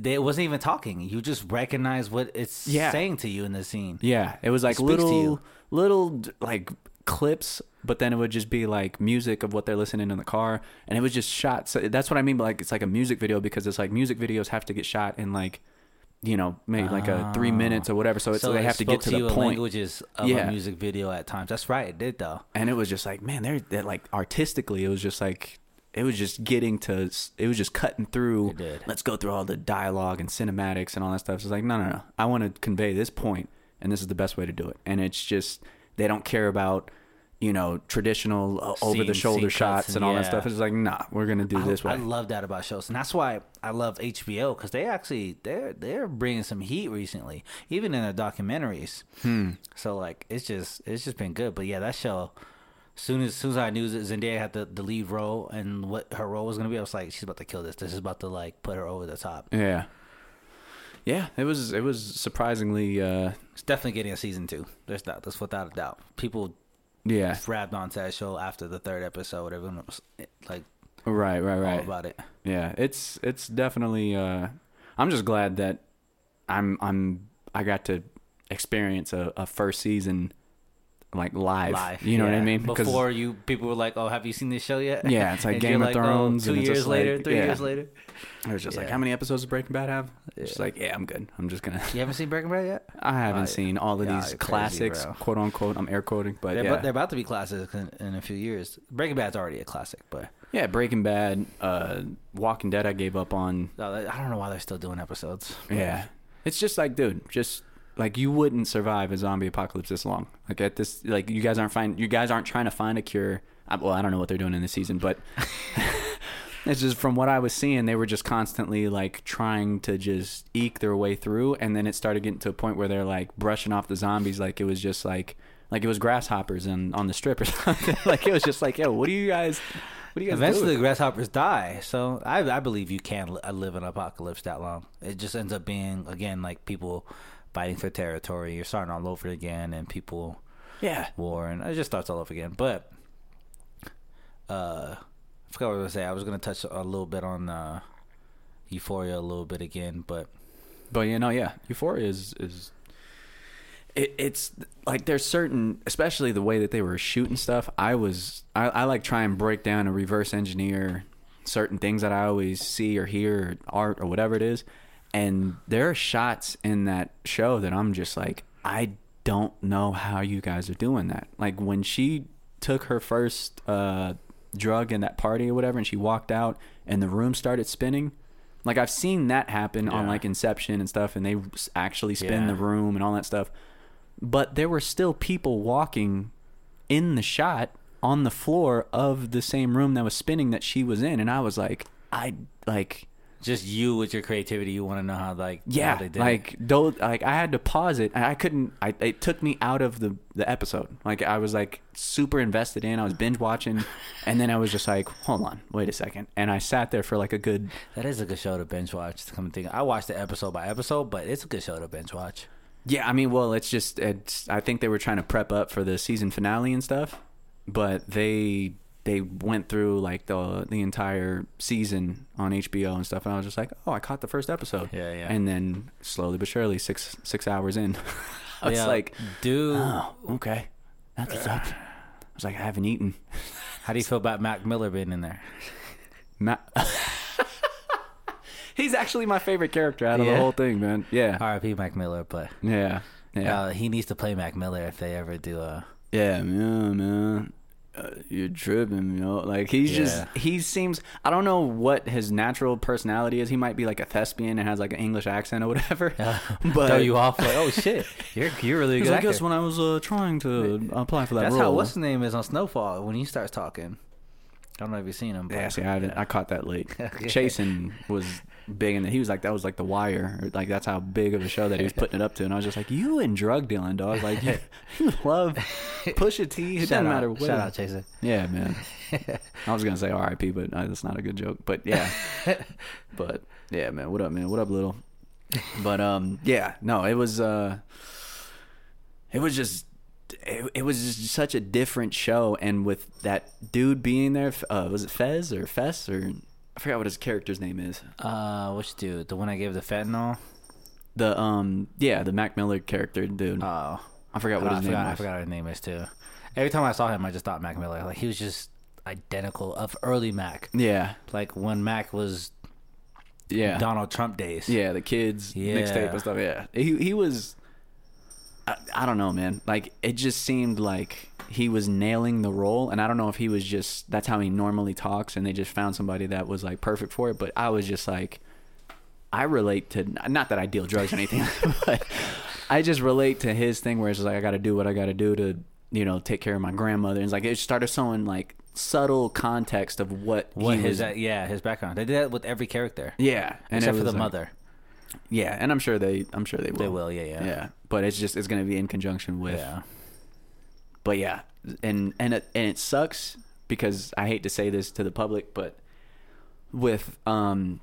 they, it wasn't even talking you just recognize what it's Yeah. saying to you in the scene Yeah, it was like to little little like clips, but then it would just be like music of what they're listening in the car, and it was just shot. So that's what I mean. by Like it's like a music video because it's like music videos have to get shot in like you know maybe like a three Ah. minutes or whatever. So it's so they have to get to you the in point. languages of Yeah. a music video at times that's right it did though and it was just like man they're, they're like artistically it was just like it was just getting to it was just cutting through let's go through all the dialogue and cinematics and all that stuff so it's like no no no i want to convey this point and this is the best way to do it and it's just they don't care about you know traditional uh, over the shoulder shots and- and all that stuff it's like nah we're gonna do I, this way I love that about shows, and that's why I love HBO because they actually they're they're bringing some heat recently, even in their documentaries. Hmm. So like it's just it's just been good. But yeah, that show. Soon as soon as I knew that Zendaya had the, the lead role and what her role was gonna be, I was like, she's about to kill this. This is about to like put her over the top. yeah yeah it was it was surprisingly uh It's definitely getting a season two. There's that. That's without a doubt. People yeah grabbed onto that show after the third episode. Everyone was like right right all right about it. Yeah, it's it's definitely. Uh, I'm just glad that I'm I'm I got to experience a, a first season like live. Live. You know what I mean? Before you, people were like, "Oh, have you seen this show yet?" Yeah, it's like And Game of like, oh, Thrones, two and years later, like- three yeah. years later. I was just like, how many episodes does Breaking Bad have? Just like, yeah, I'm good. I'm just gonna. You haven't seen Breaking Bad yet? <laughs> I haven't Oh, seen all of yeah, these you're crazy, classics, quote unquote. I'm air quoting, but They're, yeah, about, they're about to be classics in, in a few years. Breaking Bad's already a classic, but yeah. Breaking Bad, uh, Walking Dead. I gave up on. I don't know why they're still doing episodes. Yeah, it's just like, dude, just like you wouldn't survive a zombie apocalypse this long. Like at this, like you guys aren't find, you guys aren't trying to find a cure. I, well, I don't know what they're doing in this season, but <laughs> <laughs> it's just from what I was seeing, they were just constantly like trying to just eke their way through, and then it started getting to a point where they're like brushing off the zombies, like it was just like like it was grasshoppers and on the strip or <laughs> something. like it was just like, yo, what do you guys? What do you guys Eventually, the grasshoppers die. So I, I believe you can li- uh, live in an apocalypse that long. It just ends up being again like people fighting for territory. You're starting all over again, and people Yeah, war, and it just starts all over again. But uh, I forgot what I was gonna say. I was gonna touch a little bit on uh, Euphoria a little bit again, but But you know, yeah, Euphoria is is it, it's like there's certain, especially the way that they were shooting stuff. I was I, I like try and break down and reverse engineer certain things that I always see or hear, or art or whatever it is. And there are shots in that show that I'm just like, I don't know how you guys are doing that. Like when she took her first uh, drug in that party or whatever, and she walked out and the room started spinning. Like I've seen that happen on like Inception and stuff, and they actually spin Yeah. the room and all that stuff. But there were still people walking in the shot on the floor of the same room that was spinning that she was in, and I was like, I like just you with your creativity, you want to know how like how yeah, they did it. like those, like I had to pause it. I I couldn't. I it took me out of the the episode. Like I was like super invested in. I was binge watching, <laughs> and then I was just like, hold on, wait a second. And I sat there for like a good. That is a good show to binge watch. To come and think, I watched it episode by episode, but it's a good show to binge watch. Yeah, I mean, well, it's just it's. I think they were trying to prep up for the season finale and stuff, but they they went through like the the entire season on HBO and stuff, and I was just like, oh, I caught the first episode. Yeah, yeah. And then slowly but surely, six six hours in, <laughs> I was Yeah, like, dude, Oh, okay. That's what's up. I was like, I haven't eaten. how do you feel about Mac Miller being in there? Ma- <laughs> He's actually my favorite character out of the whole thing, man. Yeah. R.I.P. Mac Miller, but Yeah. Yeah. uh, he needs to play Mac Miller if they ever do a. yeah, man, man. Uh, you're tripping, you know. Like he's Yeah. just he seems I don't know what his natural personality is. He might be like a thespian and has like an English accent or whatever. <laughs> but throw you off like, oh shit, you're you're really good. I guess when I was uh, trying to apply for that That's role. how what's his name is on Snowfall when he starts talking. I don't know if you've seen him. But Yeah, see, I, haven't- I caught that late. <laughs> Okay. Chasen was big, and he was like, that was like The Wire, like that's how big of a show that he was <laughs> putting it up to. And I was just like, you and drug dealing, dog. Like you, <laughs> you love Pusha T. It shout doesn't out, matter what. shout out, Chaser. Yeah, man. I was gonna say R.I.P., but uh, that's not a good joke. But yeah, but yeah, man. What up, man? What up, little? But um, yeah, no, it was uh, it was just. It, it was just such a different show, and with that dude being there, uh, was it Fez or Fess or I forgot what his character's name is. Uh, which dude? The one I gave the fentanyl. The um, yeah, the Mac Miller character dude. Oh, I forgot what I, his forgot, name I was. forgot what his name is too. Every time I saw him, I just thought Mac Miller. Like he was just identical of early Mac. Yeah, Like when Mac was yeah, Donald Trump days. Yeah, the kids Yeah. mixtape and stuff. Yeah, he he was. I, I don't know, man. Like it just seemed like he was nailing the role, and I don't know if he was just that's how he normally talks, and they just found somebody that was like perfect for it. But I was just like, I relate to not that I deal drugs or anything, <laughs> but I just relate to his thing where it's like I got to do what I got to do to you know take care of my grandmother, and it's like it started showing like subtle context of what What he his was. uh, yeah his background. They did that with every character yeah, and except for the like- mother. Yeah, and I'm sure they, I'm sure they will. They will. Yeah, yeah, Yeah, but it's just it's gonna be in conjunction with. yeah. But yeah, and and it, and it sucks because I hate to say this to the public, but with um,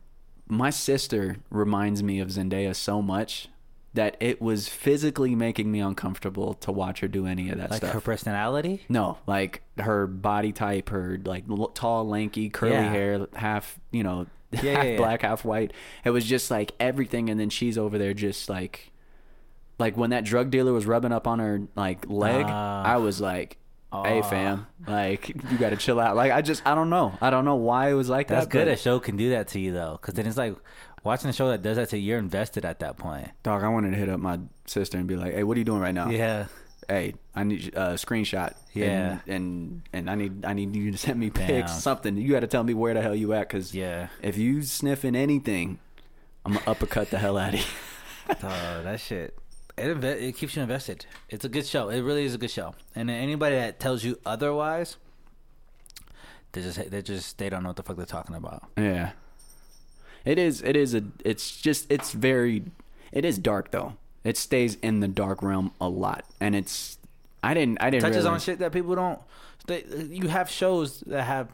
my sister reminds me of Zendaya so much that it was physically making me uncomfortable to watch her do any of that Like stuff. her personality. no, like her body type, her like l- tall, lanky, curly Yeah. hair, half you know, Yeah, half yeah. black, half white. It was just like everything, and then she's over there just like, like when that drug dealer was rubbing up on her like leg, Ah. I was like, "Hey, Ah. fam, like you got to chill out." Like I just I don't know, I don't know why it was like That's that. good. A show can do that to you though, because then it's like watching a show that does that to you. You're invested at that point. Dog, I wanted to hit up my sister and be like, "Hey, what are you doing right now?" Yeah. Hey, I need a screenshot. Yeah. and, and and I need I need you to send me pics, Damn. something. You got to tell me where the hell you at, because Yeah. if you sniffing anything, I'm gonna uppercut the hell out of you. Oh, that shit. It, it keeps you invested. It's a good show. It really is a good show. And anybody that tells you otherwise, they just they just they don't know what the fuck they're talking about. Yeah. It is it is a it's just it's very it is dark though. It stays in the dark realm a lot. And it's I didn't I didn't touches really, on shit that people don't. They, you have shows that have.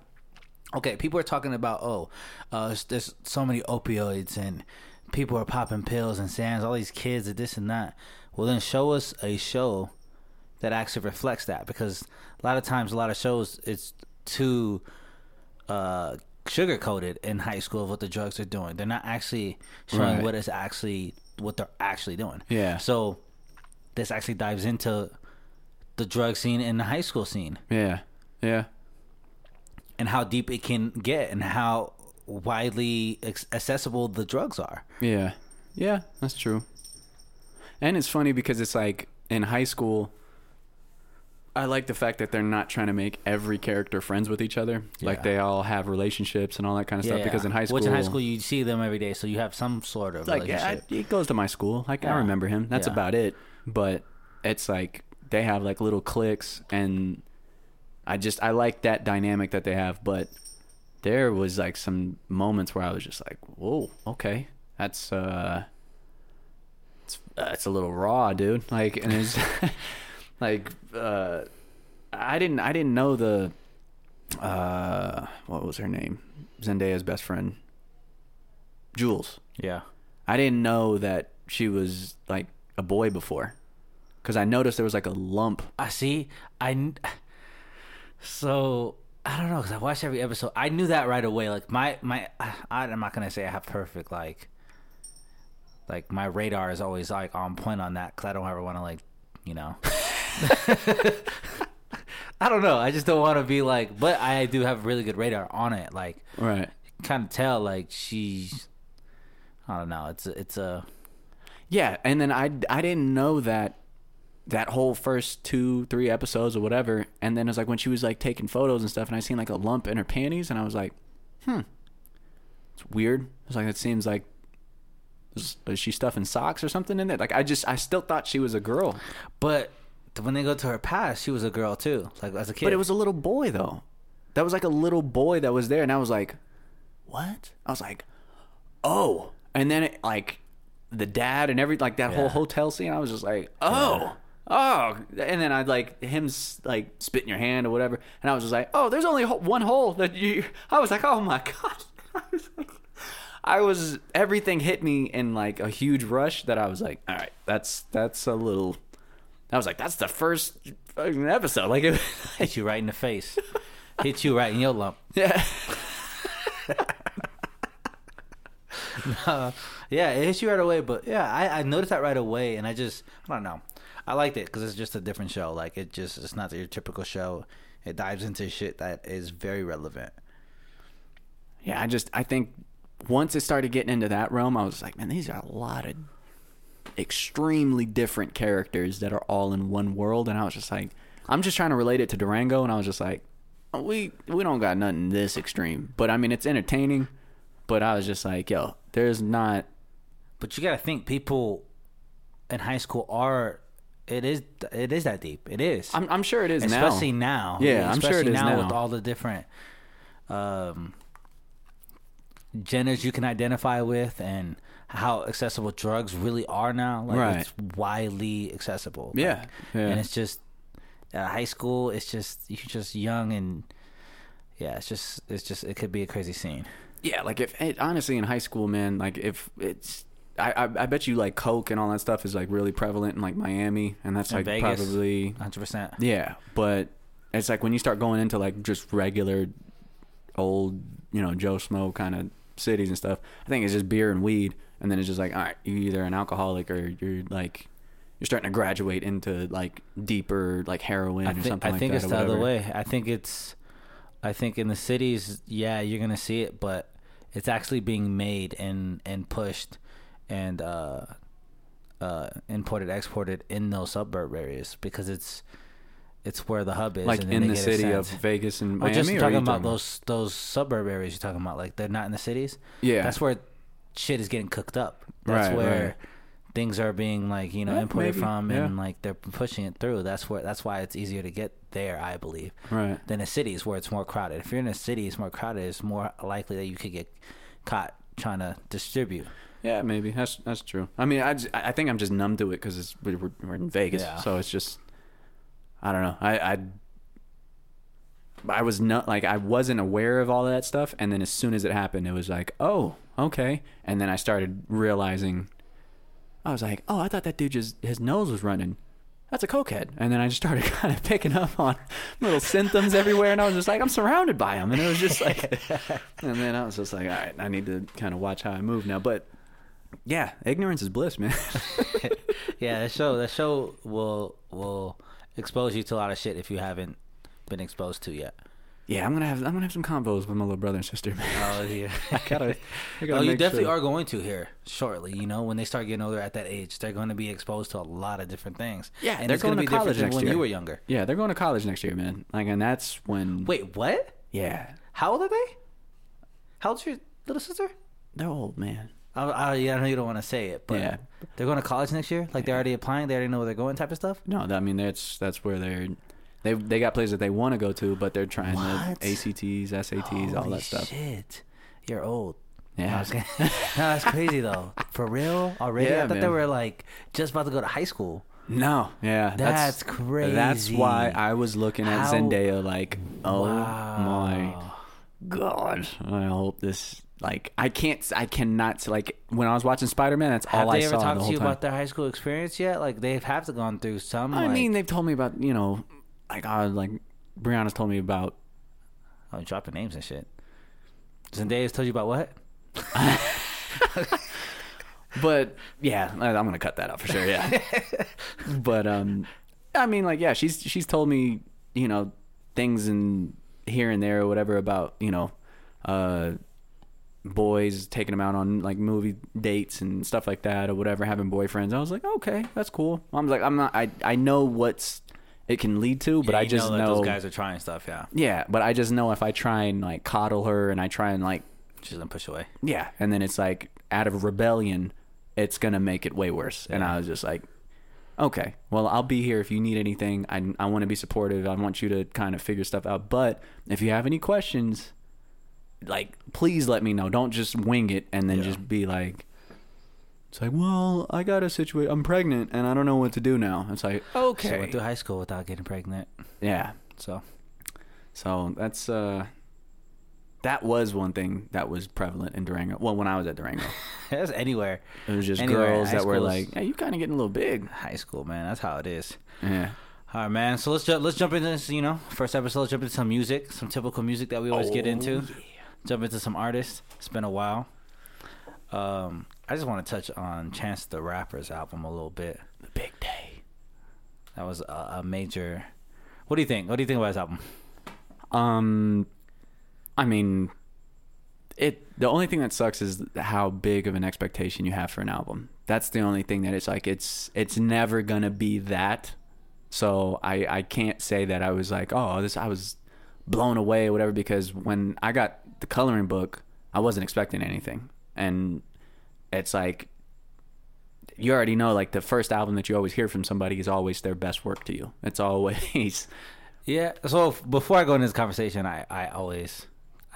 Okay, people are talking about oh, uh, there's so many opioids and people are popping pills and sands. All these kids and this and that. Well, then show us a show that actually reflects that because a lot of times, a lot of shows it's too uh, sugar coated in high school of what the drugs are doing. They're not actually showing Right. what is actually what they're actually doing. Yeah. So this actually dives into the drug scene and the high school scene Yeah. Yeah. and how deep it can get and how widely accessible the drugs are. Yeah. Yeah, that's true. And it's funny because it's like in high school I like the fact that they're not trying to make every character friends with each other. Like they all have relationships and all that kind of stuff. Because in high school, which in high school you see them every day, so you have some sort of like yeah, I, relationship. he goes to my school. Like I remember him. That's Yeah. about it. But it's like they have like little cliques, and I just I like that dynamic that they have. But there was like some moments where I was just like, whoa, okay, that's uh, it's uh, it's a little raw, dude. Like and it's <laughs> like uh, I didn't I didn't know the uh what was her name Zendaya's best friend Jules. yeah, I didn't know that she was like a boy before, because I noticed there was like a lump. I see. I <sighs> so I don't know because I watched every episode. I knew that right away. Like my my, <sighs> I, I'm not gonna say I have perfect like, like my radar is always like on point on that because I don't ever want to like, you know. <laughs> <laughs> I don't know. I just don't want to be like, but I do have really good radar on it. Like, Right. kind of tell like she's. I don't know. It's a, it's a Yeah, and then I I didn't know that that whole first two three episodes or whatever, and then it was like when she was like taking photos and stuff, and I seen like a lump in her panties, and I was like, hmm, it's weird. It's like, it seems like. Is, is she stuffing socks or something in there? Like I just, I still thought she was a girl, But when they go to her past, she was a girl too, like as a kid. but it was a little boy though. That was like a little boy that was there, and I was like, what? I was like, oh, and then it, like the dad and every like that whole hotel scene. I was just like, oh, oh, and then I'd like him like spit in your hand or whatever, and I was just like, oh, there's only one hole that you. <laughs> I was like, oh my <laughs> god. I was like, I was everything hit me in like a huge rush that I was like, all right, that's that's a little. I was like, that's the first fucking episode. Like, it, <laughs> hit you right in the face, hit you right in your lump. yeah. Yeah, it hits you right away. But yeah, I, I noticed that right away, and I just I don't know. I liked it because it's just a different show. Like it just it's not your typical show. It dives into shit that is very relevant. Yeah, I just I think once it started getting into that realm, I was like, man, these are a lot of extremely different characters that are all in one world, and I was just like, I'm just trying to relate it to Durango, and I was just like, oh, we we don't got nothing this extreme, but I mean it's entertaining, but I was just like, yo, there's not. But you got to think people in high school are. It is. It is that deep. It is. I'm I'm sure it is especially now. now. Yeah, I'm sure it Especially is now with all the different um, genders you can identify with and how accessible drugs really are now. Like Right. it's widely accessible. Yeah, Like, yeah. and it's just at high school. It's just you're just young and yeah. It's just it's just it could be a crazy scene. Yeah, like if it, honestly in high school, man, like if it's. I, I I bet you like coke and all that stuff is like really prevalent in like Miami, and that's In like Vegas. probably Hundred percent. Yeah, but it's like when you start going into like just regular old, you know, Joe Smo kind of cities and stuff. I think it's just beer and weed, and then it's just like, all right, you're either an alcoholic or you're like you're starting to graduate into like deeper like heroin I or think, something I like think that. it's or the other whatever. way. I think it's, I think in the cities, yeah, you're gonna see it, but it's actually being made and and pushed, and uh, uh, imported, exported in those suburb areas because it's, it's where the hub is. Like in the city of. Vegas and Miami. just or are talking about those those suburb areas you're talking about, like they're not in the cities. Yeah, That's where shit is getting cooked up. That's Right, where right. things are being like you know Yeah, imported maybe, from, yeah. and like they're pushing it through. That's where that's why it's easier to get there, I believe, right. than in cities where it's more crowded. If you're in a city, it's more crowded. It's more likely that you could get caught trying to distribute. Yeah, maybe that's that's true. I mean, I, just, I think I'm just numb to it because we're, we're in Vegas, Yeah. so it's just I don't know. I I I was not like I wasn't aware of all of that stuff, and then as soon as it happened, it was like, oh, okay. And then I started realizing, I was like, oh, I thought that dude just his nose was running. That's a cokehead. And then I just started <laughs> kind of picking up on little symptoms everywhere, and I was just like, I'm surrounded by them, and it was just like, <laughs> and then I was just like, all right, I need to kind of watch how I move now, but. Yeah, ignorance is bliss, man. <laughs> yeah, that show that show will will expose you to a lot of shit if you haven't been exposed to yet. yeah, I'm gonna have I'm gonna have some combos with my little brother and sister, man. Oh yeah. <laughs> I gotta, <laughs> I gotta Oh, you definitely sure. are going to here shortly. You know, when they start getting older at that age, they're going to be exposed to a lot of different things. Yeah, and they're going to be college different next when year. you were younger. Yeah, they're going to college next year, man. Like, and that's when. Wait, what? Yeah, How old are they? How old's your little sister? they're old, man. I, I, yeah, I know you don't want to say it, but Yeah. they're going to college next year. Like they're already applying. They already know where they're going, type of stuff. No, I mean that's that's where they're. They they got places that they want to go to, but they're trying What? to ACTs, SATs, all that stuff. Shit, you're old. Yeah. Kidding. <laughs> no, that's crazy though. For real, already. Yeah, I thought they were like just about to go to high school. No, yeah, That's That's crazy. That's why I was looking at How- Zendaya like, oh Wow. my god, I hope this. Like I can't, I cannot. Like when I was watching Spider Man, that's Have all I they ever saw the talked to you time. about their high school experience yet? Like they have have to gone through some. I like, mean, they've told me about you know, like I was like Brianna's told me about. oh, dropping names and shit. Zendaya's told you about what? <laughs> But yeah, I'm gonna cut that out for sure. Yeah, <laughs> but um, I mean, like yeah, she's she's told me you know things and here and there or whatever about you know, uh, boys taking them out on like movie dates and stuff like that or whatever, having boyfriends. I was like, okay, that's cool. I'm like, I'm not. I I know what's it can lead to, but Yeah, I just know, know, those guys are trying stuff. Yeah, Yeah, but I just know if I try and like coddle her and I try and like she's gonna push away. yeah, and then it's like out of rebellion, it's gonna make it way worse. And I was just like, okay, well, I'll be here if you need anything. I I want to be supportive. I want you to kind of figure stuff out. But if you have any questions, like please let me know. Don't just wing it and then Yeah. just be like. It's like, well, I got a situation. I'm pregnant and I don't know what to do now. It's like, She okay, went through high school without getting pregnant. yeah. So So that's uh, that was one thing that was prevalent in Durango. Well, when I was at Durango, <laughs> that's anywhere. it was just Anywhere, girls high that were like, "Hey, you kind of getting a little big." High school, man. That's how it is. Yeah. All right, man. So let's ju- let's jump into this. You know, first episode. Let's jump into some music, some typical music that we always get Oh, into. Jump into some artists. It's been a while. Um, I just want to touch on Chance the Rapper's album a little bit. The big day. That was a, a major. What do you think? What do you think about his album? Um, I mean, it. The only thing that sucks is how big of an expectation you have for an album. That's the only thing that it's like it's it's never gonna be that. So I I can't say that I was like, oh, this I was blown away or whatever because when I got the coloring book, I wasn't expecting anything, and it's like you already know like the first album that you always hear from somebody is always their best work to you. It's always <laughs> Yeah. So before I go into this conversation, I, I always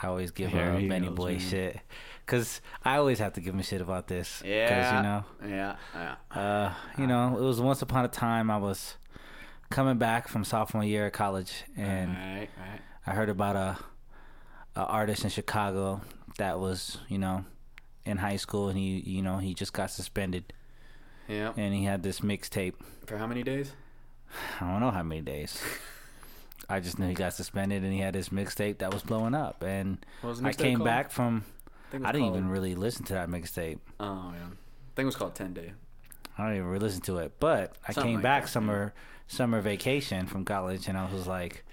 I always give Here her he Benny goes, Boy man. shit because I always have to give him shit about this. 'Cause, you know, yeah, yeah. uh, you know, it was once upon a time I was coming back from sophomore year of college and right, right. I heard about a, a artist in Chicago that was you know in high school and he you know he just got suspended Yeah. and he had this mixtape. For how many days? I don't know how many days. I just knew he got suspended and he had this mixtape that was blowing up. And What was the I came called? back from. was I didn't called- even really listen to that mixtape. Oh yeah. I think it was called Ten Day. I don't even really listen to it. But I came like back that, summer summer vacation from college, and I was like,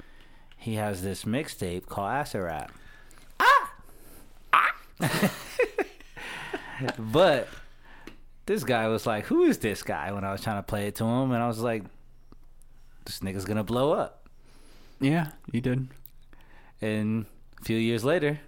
he has this mixtape called Acid Rap. <laughs> But this guy was like, "Who is this guy?" When I was trying to play it to him, and I was like, "This nigga's gonna blow up." Yeah, he did. And a few years later,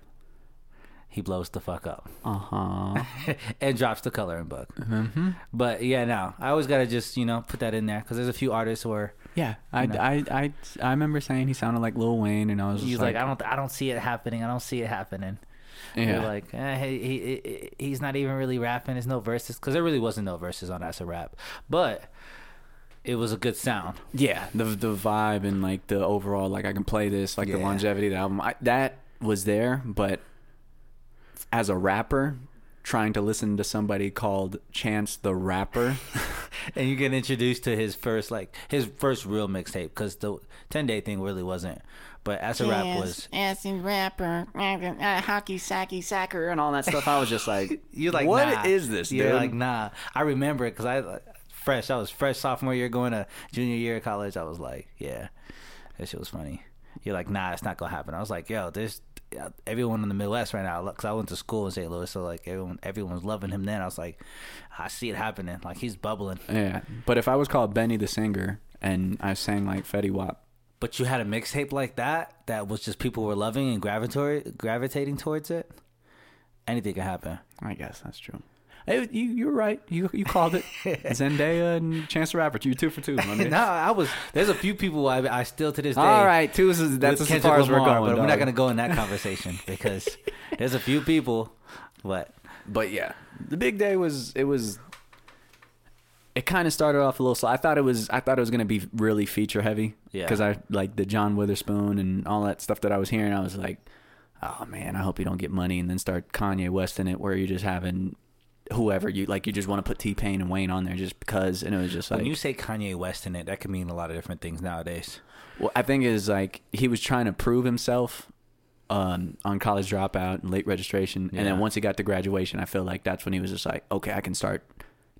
he blows the fuck up Uh huh. <laughs> and drops the coloring book. mm-hmm. But yeah, no, I always gotta just you know put that in there because there's a few artists where Yeah, I. I, I, I remember saying he sounded like Lil Wayne, and I was he's just like, I don't, I don't see it happening. I don't see it happening. Yeah, You're like, eh, he, he, he, he's not even really rapping. There's no verses because there really wasn't no verses on Acid Rap, but it was a good sound. yeah, the the vibe and like the overall, like I can play this, like the longevity of the album, I, that was there. But as a rapper, trying to listen to somebody called Chance the Rapper, <laughs> and you get introduced to his first like his first real mixtape because the 10 day thing really wasn't. But Acid Rap was a rapper, uh, hockey sacky sacker, and all that stuff. I was just like, <laughs> You're like, what nah. is this, You're dude? like, nah. I remember it because I fresh. I was fresh sophomore year going to junior year of college. I was like, yeah, that shit was funny. You're like, nah, it's not gonna happen. I was like, yo, there's everyone in the Midwest right now. Because I went to school in St. Louis, so like everyone, everyone's loving him. Then I was like, I see it happening. Like he's bubbling. yeah. But if I was called Benny the singer and I sang like Fetty Wap, But you had a mixtape like that that was just people were loving and gravitating gravitating towards it. Anything can happen. I guess that's true. Hey, you you're right. You you called it. <laughs> Zendaya and Chance the Rapper. You two for two. My <laughs> no, I was. There's a few people I, I still to this day. All right, two is that's as far as we're going. But we're not gonna go in that conversation <laughs> because there's a few people. But But yeah, the big day was it was. It kind of started off a little slow. I thought it was. I thought it was gonna be really feature heavy. Yeah. Because I like the John Witherspoon and all that stuff that I was hearing. I was like, oh man, I hope you don't get money and then start Kanye West in it, where you're just having whoever you like. You just want to put T Pain and Wayne on there just because, and it was just like when you say Kanye West in it, that could mean a lot of different things nowadays. Well, I think is like he was trying to prove himself um, on college dropout and late registration, and then once he got to graduation, I feel like that's when he was just like, okay, I can start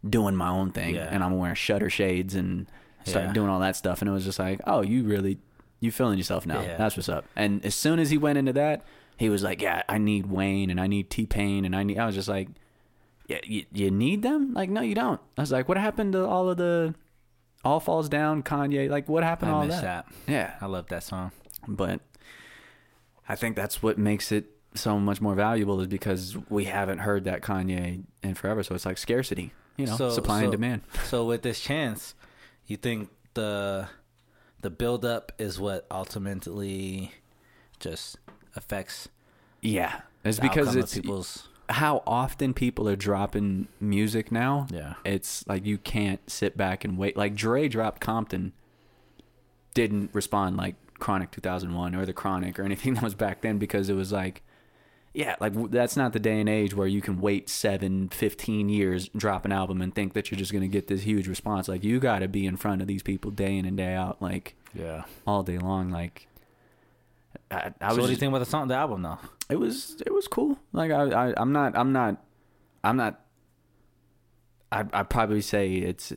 doing my own thing, Yeah. and I'm wearing shutter shades and start Yeah. doing all that stuff, and it was just like, oh, you really you feeling yourself now? Yeah. That's what's up. And as soon as he went into that, he was like, yeah, I need Wayne and I need T Pain and I need. I was just like, yeah, you, you need them? Like, no, you don't. I was like, what happened to all of the all falls down Kanye? Like, what happened to all miss that? that. Yeah, I love that song. but I think that's what makes it so much more valuable is because we haven't heard that Kanye in forever. So it's like scarcity, you know, So- supply so- and demand. <laughs> So with this chance, you think the the build up is what ultimately just affects Yeah, it's because it's people's how often people are dropping music now. yeah. It's like you can't sit back and wait. Like Dre dropped Compton, didn't respond like Chronic 2001 or the Chronic or anything <laughs> that was back then because it was like, yeah, like that's not the day and age where you can wait seven, 15 years, drop an album and think that you're just going to get this huge response. Like you got to be in front of these people day in and day out, like Yeah. all day long. Like I, I so was what do you think about the song, the album though? it was it was cool. Like I, I I'm not I'm not I'm not I I probably say it's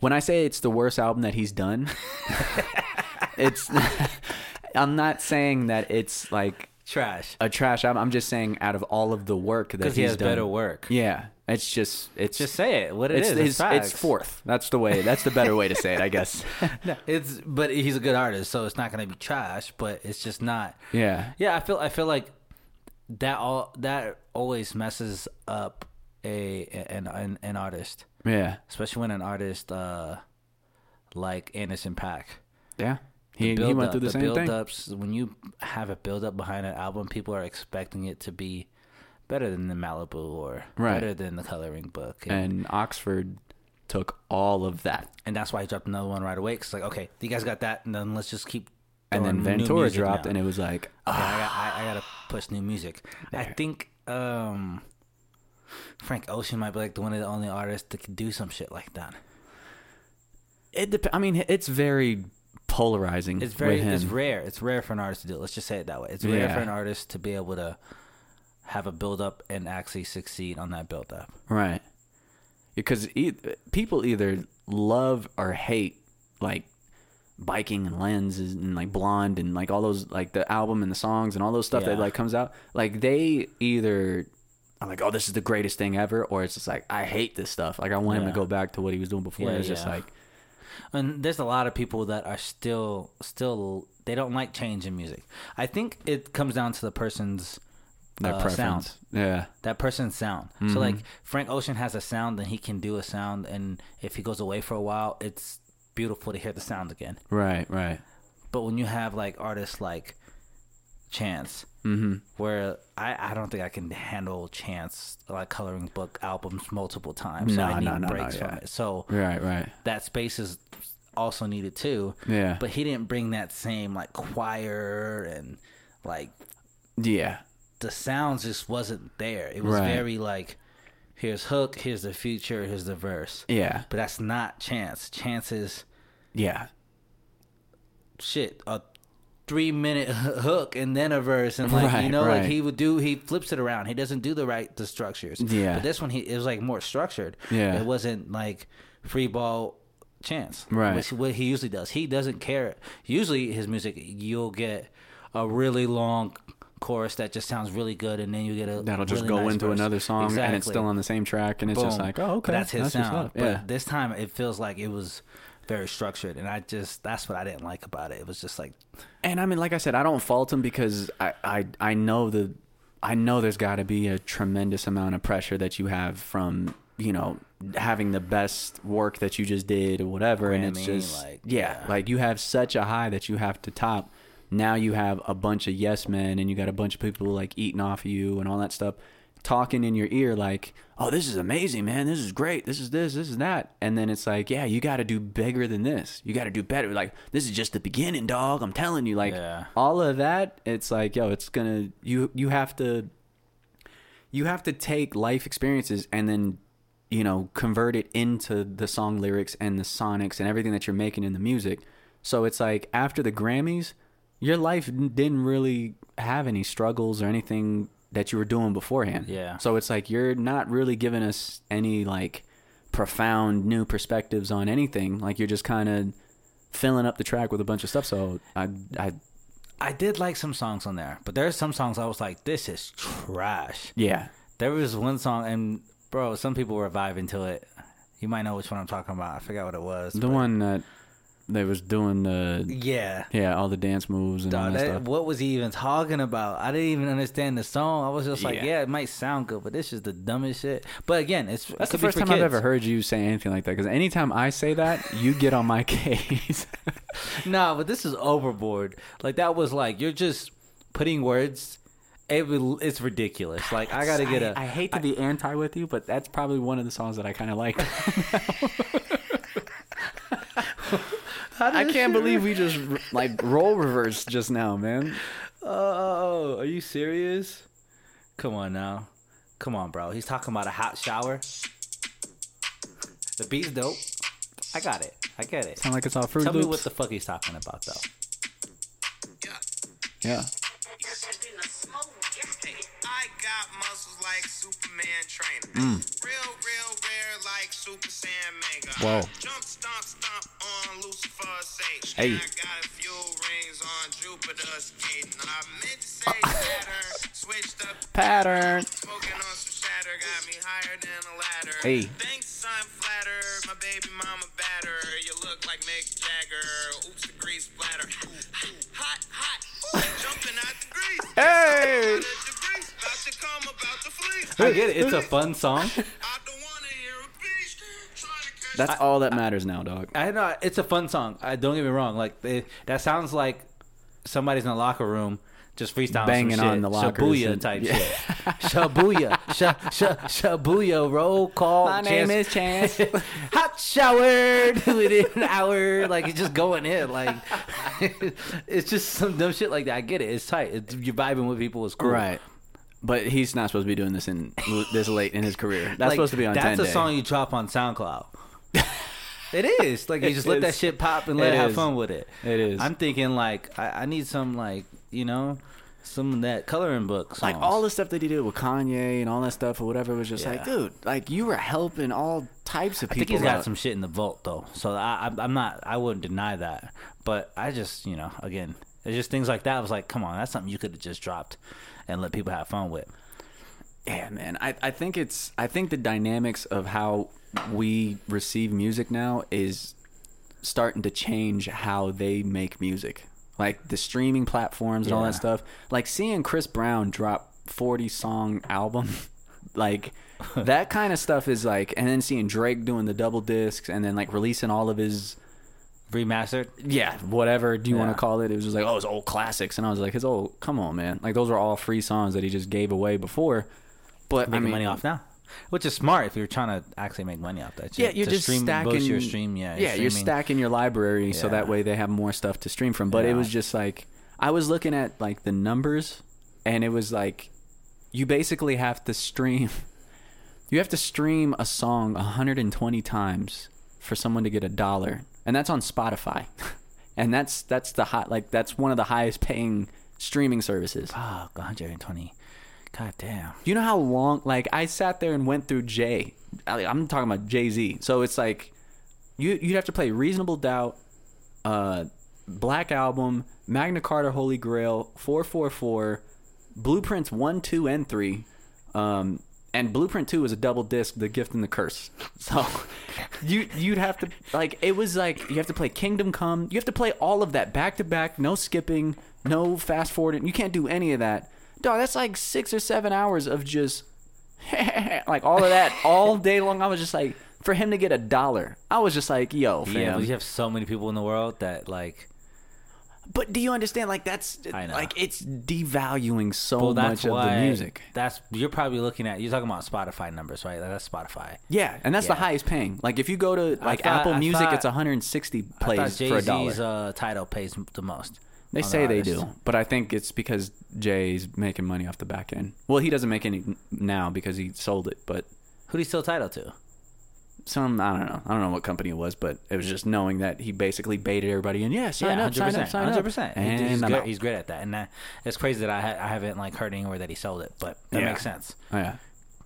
when I say it's the worst album that he's done. <laughs> it's <laughs> I'm not saying that it's like Trash. a trash album. I'm just saying out of all of the work that he's he has done. better work. Yeah, it's just it's Just say it. What it it's is. his, It's, it's fourth. That's the way. That's the better way to say it, I guess. <laughs> No, it's but he's a good artist, so it's not gonna be trash. But it's just not. yeah. Yeah, I feel I feel like that all that always messes up a an an, an artist, Yeah. especially when an artist uh like Anderson Paak. Yeah. He, he went up- through the, same thing. build-ups, When you have a build up behind an album, people are expecting it to be better than the Malibu or Right. better than the Coloring Book, and, And Oxnard took all of that. and that's why he dropped another one right away. Cause like, okay, you guys got that, and then let's just keep. And then Ventura dropped, now. and it was like, Okay, I, got, I, I gotta push new music. I think um, Frank Ocean might be like the one of the only artists that could do some shit like that. It dep- I mean, it's very polarizing. It's very, with him. it's rare. It's rare for an artist to do. it. Let's just say it that way. It's rare Yeah. for an artist to be able to have a build up and actually succeed on that build up. right. because e- people either love or hate like biking and lenses and like blonde and like all those like the album and the songs and all those stuff Yeah. that like comes out like they either are like oh this is the greatest thing ever or it's just like i hate this stuff like i want him to go back to what he was doing before Yeah, it's just like and there's a lot of people that are still still they don't like change in music. I think it comes down to the person's their uh, preference sound. yeah That person's sound. Mm-hmm. So like Frank Ocean has a sound, then he can do a sound, and if he goes away for a while, it's beautiful to hear the sound again. right right But when you have like artists like Chance, mm-hmm where I, I don't think I can handle Chance like coloring book albums multiple times. so No, I need no, no, no, breaks from it. So right right that space is also needed too. yeah But he didn't bring that same like choir and like yeah the sounds just wasn't there. It was Right. very like here's hook, here's the future, here's the verse. yeah But that's not Chance. Chances yeah shit a three minute hook and then a verse and like you Right, know like he would do he flips it around. He doesn't do the right the structures. Yeah. But this one he it was like more structured. Yeah. It wasn't like free ball chance. Right. Which what he usually does. He doesn't care. Usually his music you'll get a really long chorus that just sounds really good and then you get a that'll just go nice into verse. another song and it's still on the same track and it's just like oh okay That's his what's sound. But yeah this time it feels like it was very structured and I just that's what I didn't like about it. It was just like And I mean, like I said, I don't fault him because I I, I know the I know there's got to be a tremendous amount of pressure that you have from you know having the best work that you just did or whatever, and it's just like, yeah, yeah. like you have such a high that you have to top. Now you have a bunch of yes men, and you got a bunch of people like eating off of you and all that stuff, talking in your ear like, "Oh, this is amazing, man! This is great! This is this, this is that." And then it's like, "Yeah, you got to do bigger than this. You got to do better. Like this is just the beginning, dog. I'm telling you, like Yeah. all of that. It's like, yo, it's gonna you you have to you have to take life experiences and then you know convert it into the song lyrics and the sonics and everything that you're making in the music so it's like after the grammys your life didn't really have any struggles or anything that you were doing beforehand Yeah. so it's like you're not really giving us any like profound new perspectives on anything like you're just kind of filling up the track with a bunch of stuff so i i I did like some songs on there, but there's some songs I was like, this is trash. yeah There was one song, and bro, some people were vibing to it. You might know which one I'm talking about. I forgot what it was. the one that they was doing the Yeah. Yeah, all the dance moves and all that, that- stuff. what was he even talking about? I didn't even understand the song. I was just like, Yeah. yeah, it might sound good, but this is the dumbest shit. But again, it's That's the first time I've ever heard you say anything like that. Because anytime I say that, you get on my <laughs> case. <laughs> Nah, but this is overboard. Like that was like you're just putting words. It it's ridiculous. Like I gotta get a. I, I hate to be anti with you, but that's probably one of the songs that I kind of like. <laughs> How did I can't shit believe we just like roll reverse just now, man. Oh, are you serious? Come on now. Come on, bro. He's talking about a hot shower. The beat's dope. I got it. I get it. Sound like it's all Fruit Tell me what the fuck he's talking about, though. yeah. I got muscles like Superman trainer. Hmm. Real, real rare like Super Saiyan Mega. Whoa. Jump, stomp, stomp on Lucifer's stage. Hey. I got a few rings on Jupiter skating. I meant to say <laughs> Saturn. Switched up Pattern. Smoking on some shatter got me higher than a ladder. Hey. Thanks, I'm flattered. My baby mama batter. You look like Mick Jagger. Oops, I get it. It's a fun song. I don't wanna hear a beast. Trying to catch That's all that matters now, dog. I know it's a fun song. I don't get me wrong. Like they, that sounds like somebody's in the locker room just freestyling Banging on the lockers Shabuya and- type yeah. shit. Shabuya, Sha, sha, Shabuya. Roll call. My name is Chance. <laughs> Hot shower within an hour. Like it's just going in. Like <laughs> it's just some dumb shit like that. I get it. It's tight. It's, you're vibing with people. It's cool. Right. But he's not supposed to be doing this in this late in his career. That's Like, supposed to be on That's 10 a day. song you drop on SoundCloud. <laughs> it is like you It just let that is. shit pop and let It it have is. fun with it. It is. I'm thinking like I, I need some like you know Some of that coloring book. like all the stuff that he did with Kanye and all that stuff or whatever was just like, Yeah. dude, like you were helping all types of people. I people. think he's got out. some shit in the vault though, so I, I'm- I'm not. I wouldn't deny that, but I just, you know, again, it's just things like that. I was like, come on, that's something you could have just dropped and let people have fun with. Yeah, man. I, I think it's I think the dynamics of how we receive music now is starting to change how they make music. Like the streaming platforms and all that stuff. Like seeing Chris Brown drop 40 song album <laughs> like <laughs> that kind of stuff is like and then seeing Drake doing the double discs and then like releasing all of his Remastered. yeah, whatever do you want to call it? It was just like, oh, his old classics, and I was like, his old, come on, man, like those were all free songs that he just gave away before. But I making mean, money off now, which is smart if you're trying to actually make money off that. Yeah, you're To just stream, stacking your stream. Yeah, yeah, you're stacking your library so that way they have more stuff to stream from. But it was just like I was looking at like the numbers, and it was like you basically have to stream. <laughs> You have to stream a song 120 times for someone to get a dollar, and that's on Spotify, <laughs> and that's that's the hot like that's one of the highest paying streaming services. Fuck, 120. God damn. You know how long? Like I sat there and went through Jay. I'm talking about Jay Z. So it's like you you'd have to play Reasonable Doubt, uh, Black Album, Magna Carta, Holy Grail, 444, Blueprints one, two, and three. Um, and Blueprint two was a double disc, The Gift and the Curse. <laughs> So you you'd have to like it was like you have to play Kingdom Come. You have to play all of that back to back, no skipping, no fast forwarding. You can't do any of that. Dog, that's like six or seven hours of just <laughs> like all of that all day long. I was just like, for him to get a dollar, I was just like, yo, fam. Yeah, but you have so many people in the world that like. But do you understand? Like that's like it's devaluing so Well, much of the music. That's you're probably looking at. You're talking about Spotify numbers, right? Like, that's Spotify. Yeah, and that's the highest paying. Like if you go to like thought- Apple I Music, thought- it's 160 plays for a dollar. Uh, Tidal pays the most. they on the say they do, but I think it's because Jay's making money off the back end. Well, he doesn't make any now because he sold it, but Who do you sell Tidal to? Some I don't know. I don't know what company it was, but it was just knowing that he basically baited everybody and yeah, sign yeah, up, sign up, sign hundred up. percent. And He's great. He's great at that, and that, it's crazy that I ha- I haven't like heard anywhere that he sold it, but that Yeah. makes sense. Oh, yeah.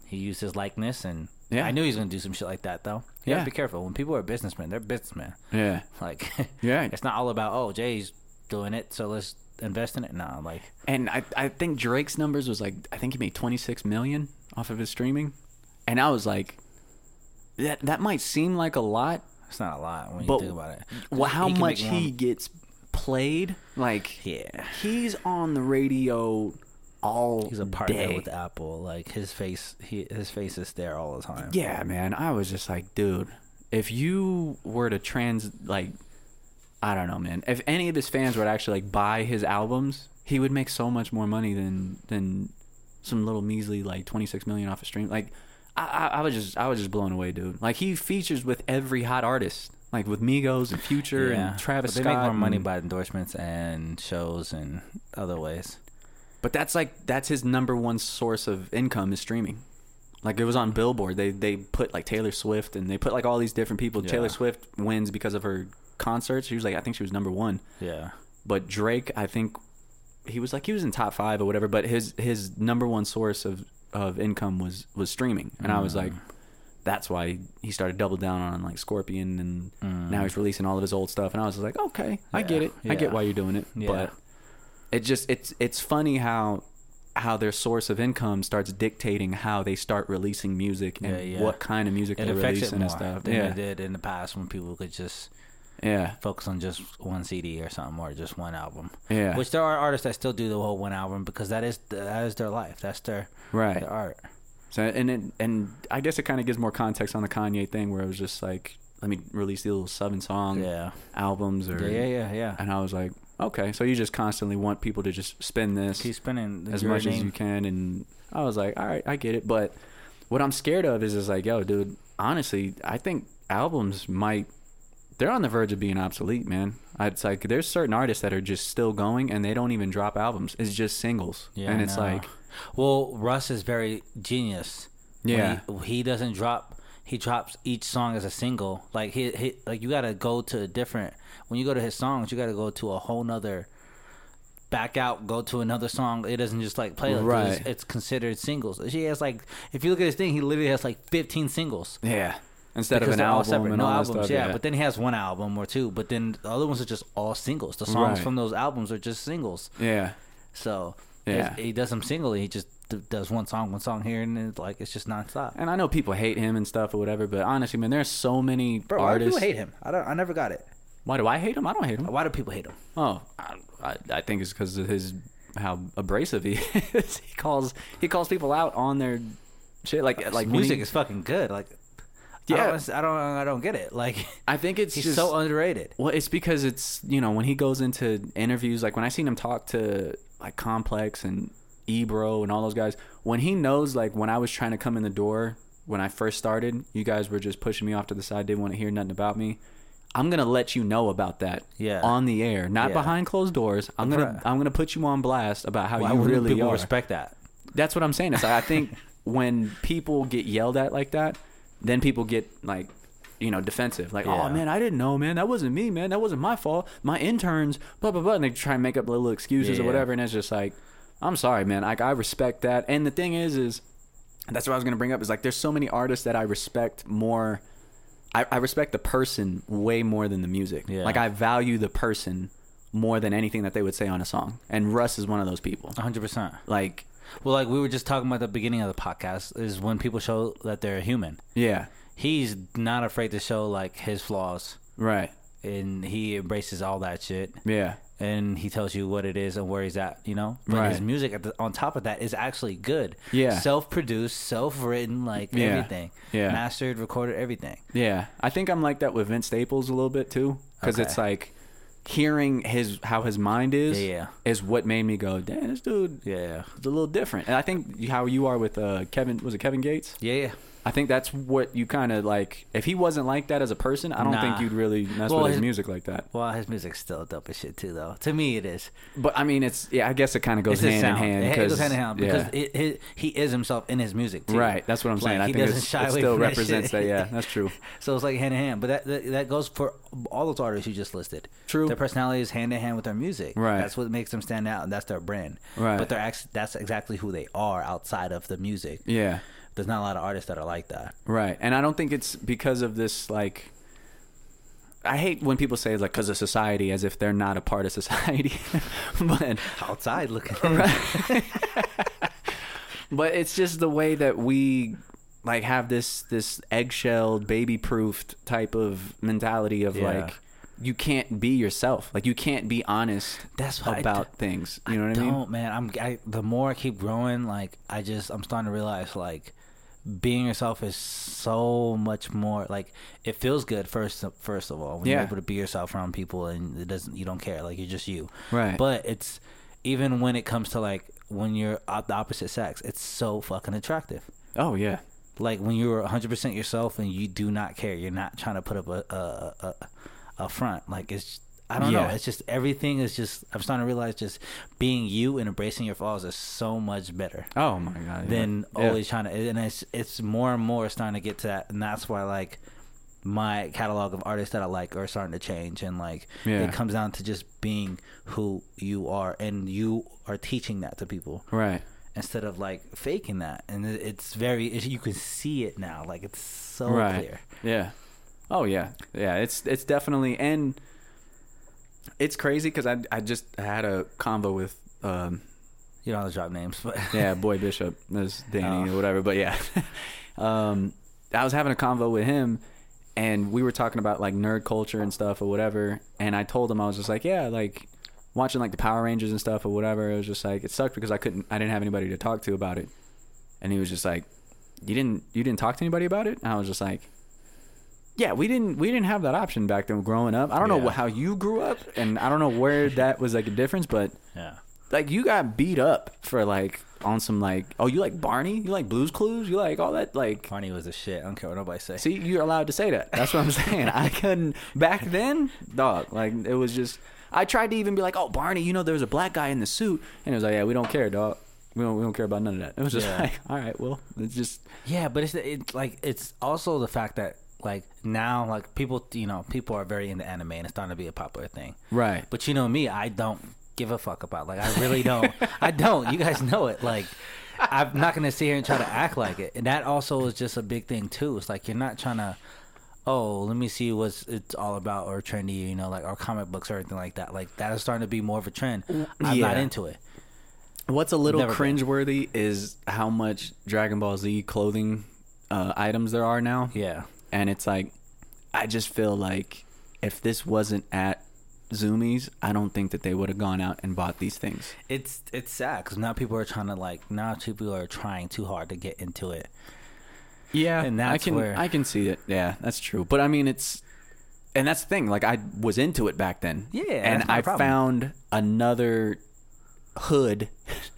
He used his likeness, and Yeah. I knew he was gonna do some shit like that though. You Yeah. be careful when people are businessmen. They're businessmen. Yeah. <laughs> Like, Yeah. it's not all about oh Jay's doing it, so let's invest in it. No, like And I, I think Drake's numbers was like I think he made 26 million off of his streaming, and I was like, that that might seem like a lot, it's not a lot when you think about it. well, how He much he gets played, like Yeah. he's on the radio all He's a partner day. with Apple. Like his face, he his face is there all the time. Yeah, man. I was just like, dude, if you were to trans like I don't know, man. If any of his fans were to actually like buy his albums, he would make so much more money than than some little measly like 26 million off a stream. Like I, I, I was just I was just blown away, dude. Like he features with every hot artist, like with Migos and Future Yeah. and Travis But they Scott. make more money and- by endorsements and shows and other ways. But that's like that's his number one source of income is streaming. Like it was on Billboard. They they put like Taylor Swift and they put like all these different people. Yeah. Taylor Swift wins because of her concerts. She was like I think she was number one. Yeah. But Drake, I think he was like he was in top five or whatever. But his his number one source of of income was was streaming. And I was like, mm. that's why he started double down on like Scorpion and mm. now he's releasing all of his old stuff. And I was like, okay, I get it. I get why you're doing it. Yeah. But it just it's it's funny how how their source of income starts dictating how they start releasing music and Yeah, yeah. what kind of music It they affects releasing it and stuff. than Yeah, it did in the past when people could just yeah, focus on just one CD or something or just one album. Yeah. Which there are artists that still do the whole one album because that is that is their life. That's their right. their art. So and it, and I guess it kind of gives more context on the Kanye thing where it was just like, let me release these little seven song Yeah. albums or Yeah, yeah, yeah, yeah. and I was like, okay, so you just constantly want people to just spin this Keep spinning as much as you can, and I was like, all right, I get it, but what I'm scared of is is like, yo, dude, honestly, I think albums might they're on the verge of being obsolete, man. It's like there's certain artists that are just still going and they don't even drop albums. It's just singles, Yeah, and it's like, well, Russ is very genius. Yeah. he, he doesn't drop. He drops each song as a single. Like he, he like you got to go to a different. When you go to his songs, you got to go to a whole nother back out, go to another song. It doesn't just like play like Right. it's, it's considered singles. She has like if you look at his thing, he literally has like 15 singles. Yeah. Instead Because of an they're all album separate, no albums, stuff. yeah. But then he has one album or two. But then the other ones are just all singles. The songs Right. from those albums are just singles. yeah. So Yeah. he does them singly. He just does one song, one song here, and it's like it's just nonstop. And I know people hate him and stuff or whatever, but honestly, man, there's so many Bro, why do artists. hate him? I don't. I never got it. Why do I hate him? I don't hate him. Why do people hate him? Oh, I, I, think it's because of his how abrasive he <laughs> is. he calls he calls people out on their shit. Like like Like music he- is fucking good. Like, Yeah. I don't, I don't, I don't get it. Like, I think it's <laughs> he's just so underrated. Well, it's because it's you know when he goes into interviews, like when I seen him talk to like Complex and Ebro and all those guys, when he knows like when I was trying to come in the door when I first started, you guys were just pushing me off to the side, didn't want to hear nothing about me. I'm gonna let you know about that, Yeah. on the air, not Yeah. behind closed doors. I'm gonna Right. I'm gonna put you on blast about how Why you really people are. respect that? That's what I'm saying. It's like, I think <laughs> when people get yelled at like that, then people get like, you know, defensive. Like, oh, Yeah. oh man, I didn't know, man. That wasn't me, man. That wasn't my fault. My interns, blah blah blah. And they try and make up little excuses or whatever. And it's just like, I'm sorry, man. Like I respect that. And the thing is, is that's what I was gonna bring up. Is like, there's so many artists that I respect more. I, I respect the person way more than the music. Yeah. Like I value the person more than anything that they would say on a song. And Russ is one of those people. 100. percent Like, Well, like we were just talking about at the beginning of the podcast is when people show that they're human. yeah, He's not afraid to show like his flaws, right. and he embraces all that shit. Yeah. and he tells you what it is and where he's at, you know. But Right. his music at the, on top of that is actually good. Yeah. self-produced, self-written, like Yeah. everything. Yeah. mastered, recorded, everything. Yeah, I think I'm like that with Vince Staples a little bit too, because Okay. it's like hearing his how his mind is Yeah, is what made me go, damn, this dude Yeah, it's a little different. And I think how you are with uh, Kevin was it Kevin Gates? yeah, yeah. I think that's what you kind of like. If he wasn't like that as a person, I don't Nah. think you'd really mess Well, with his, his- music like that. Well, his music's still dope as shit too, though. To me, it is. But I mean, it's yeah. I guess it kind of goes hand in hand. It, goes hand in hand because it, it, he is himself in his music too. right. That's what I'm saying. Like, I he think doesn't shy it away still that represents shit. that. Yeah, that's true. <laughs> So it's like hand in hand, but that, that that goes for all those artists you just listed. True. Their personality is hand in hand with their music. Right. That's what makes them stand out, and that's their brand. Right. But they're actually that's exactly who they are outside of the music. Yeah. There's not a lot of artists that are like that. Right. And I don't think it's because of this, like, I hate when people say, like, because of society, as if they're not a part of society. <laughs> but, Outside looking. right? but it's just the way that we, like, have this, this eggshell, baby proofed type of mentality of, Yeah. like, you can't be yourself. Like, you can't be honest That's about things. You know what I mean? don't, man. I'm I, the more I keep growing, like I just I'm starting to realize like being yourself is so much more like it feels good first first of all when you're able to be yourself around people and it doesn't you don't care like you're just you Right. but it's even when it comes to like when you're the opposite sex it's so fucking attractive Oh, yeah. like when you're 100% yourself and you do not care you're not trying to put up a a, a, a front like it's i don't know it's just everything is just i'm starting to realize just being you and embracing your flaws is so much better Oh, my God. yeah. than Yeah. always trying to and it's it's more and more starting to get to that and that's why like my catalog of artists that I like are starting to change and like Yeah. it comes down to just being who you are and you are teaching that to people Right. instead of like faking that and it's very it's, you can see it now like it's so right. clear Yeah. Oh yeah, yeah. It's it's definitely and it's crazy because I I just had a convo with um you don't have to drop names but <laughs> yeah boy <laughs> Bishop as Danny Oh. or whatever, but yeah, <laughs> um I was having a convo with him and we were talking about like nerd culture and stuff or whatever, and I told him I was just like yeah like watching like the Power Rangers and stuff or whatever. It was just like it sucked because I couldn't I didn't have anybody to talk to about it, and he was just like you didn't you didn't talk to anybody about it. And I was just like yeah, we didn't we didn't have that option back then growing up. I don't know Yeah. wh- how you grew up, and I don't know where <laughs> that was like a difference, but yeah like you got beat up for like on some like oh you like Barney, you like Blues Clues, you like all that like. Barney was a shit I don't care what nobody say See, you're allowed to say that. That's what I'm saying. I couldn't back then, dog. Like it was just. I tried to even be like, "Oh, Barney, you know, there was a black guy in the suit," and it was like, "Yeah, we don't care, dog. We don't, we don't care about none of that." It was just Yeah. like, <laughs> "All right, well, it's just Yeah, but it's it's like it's also the fact that like now like people you know people are very into anime and it's starting to be a popular thing. right." But you know me, I don't give a fuck about. Like I really don't. <laughs> I don't. You guys know it. Like I'm not gonna sit here and try to act like it. And that also is just a big thing too. It's like you're not trying to. Oh, let me see what it's all about or trendy, you know, like our comic books or anything like that. Like that is starting to be more of a trend. I'm not into it. What's a little Never been. cringeworthy is how much Dragon Ball Z clothing uh, items there are now. Yeah. And it's like I just feel like if this wasn't at Zumiez, I don't think that they would have gone out and bought these things. It's it's sad because now people are trying to like now people are trying too hard to get into it. Yeah, And I that's can where- I can see it. Yeah, that's true. But I mean, it's and that's the thing. Like I was into it back then. Yeah, and that's not a I problem. found another hood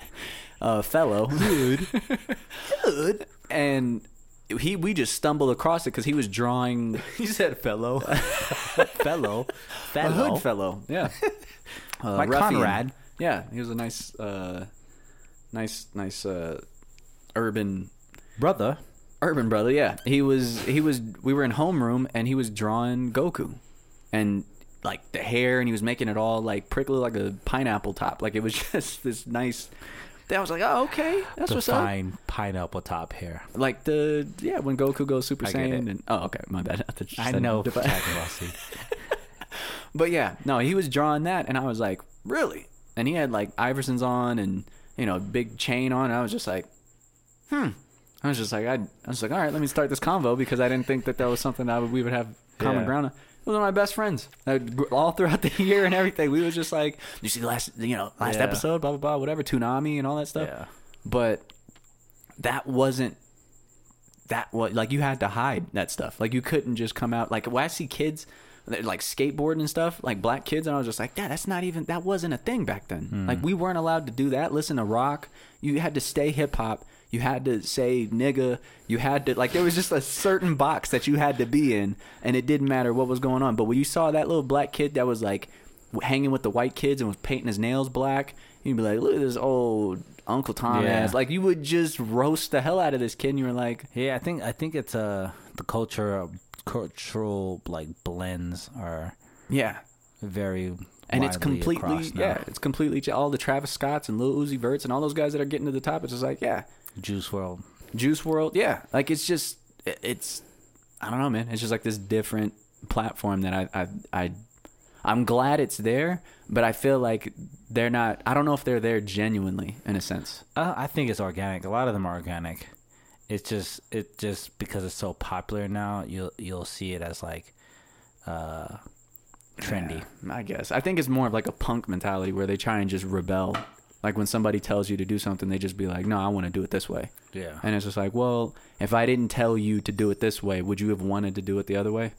<laughs> uh, fellow hood <laughs> hood and. He, we just stumbled across it because he was drawing <laughs> he said fellow, <laughs> fellow, a fellow. hood fellow. Yeah, <laughs> uh, Like ruffian. Conrad. Yeah, he was a nice, uh, nice, nice uh, urban brother. urban brother. Yeah, he was. He was. We were in homeroom, and he was drawing Goku, and like the hair, and he was making it all like prickly, like a pineapple top. Like it was just this nice. I was like, oh, okay, that's what's up. Define pineapple top hair. Like the yeah, when Goku goes Super I Saiyan, and oh, okay, my bad. <laughs> I, I know defi- Dragon Ball Z. <laughs> But yeah, no, he was drawing that, and I was like, really? And he had like Iversons on, and you know, a big chain on. And I was just like, hmm. I was just like, I, I was like, all right, let me start this convo because I didn't think that that was something that we would have common Yeah. ground on. He was one of my best friends. Uh, All throughout the <laughs> year and everything, we was just like, you see the last, you know, last Yeah. episode, blah blah blah, whatever, Toonami and all that stuff. Yeah. But that wasn't that was like you had to hide that stuff. Like you couldn't just come out like when I see kids like skateboarding and stuff, like black kids, and I was just like, yeah, that's not even that wasn't a thing back then. Like we weren't allowed to do that. Listen to rock. You had to stay hip hop. You had to say nigga. You had to like there was just a certain box that you had to be in, and it didn't matter what was going on. But when you saw that little black kid that was like hanging with the white kids and was painting his nails black, you'd be like, look at this old Uncle Tom Yeah. ass. Like you would just roast the hell out of this kid, and you were like, Yeah, I think I think it's uh the culture cultural like blends are yeah. Very And it's completely yeah, it's completely all the Travis Scotts and Lil Uzi Verts and all those guys that are getting to the top. It's just like yeah, Juice WRLD. Juice WRLD, yeah. Like it's just it's I don't know, man. It's just like this different platform that I I I I'm glad it's there, but I feel like they're not. I don't know if they're there genuinely in a sense. Uh, I think it's organic. A lot of them are organic. It's just it just because it's so popular now. You'll you'll see it as like uh trendy. Yeah, I guess. I think it's more of like a punk mentality where they try and just rebel. Like when somebody tells you to do something, they just be like, "No, I want to do it this way." Yeah. And it's just like, well, if I didn't tell you to do it this way, would you have wanted to do it the other way?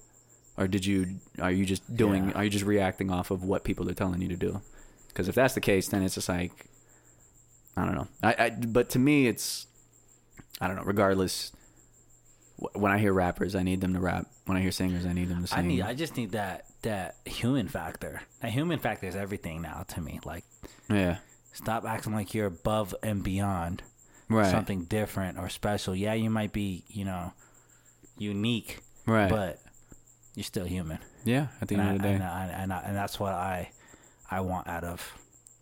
Or did you are you just doing Yeah. are you just reacting off of what people are telling you to do? Cuz if that's the case, then it's just like I don't know. I, I but to me it's I don't know, regardless when I hear rappers, I need them to rap. When I hear singers, I need them to sing. I need. I just need that that human factor. That human factor is everything now to me. Like, yeah. stop acting like you're above and beyond Right. something different or special. Yeah, you might be, you know, unique, Right. but you're still human. yeah, at the And, end I, of the day. and, I, and, I, and that's what I I want out of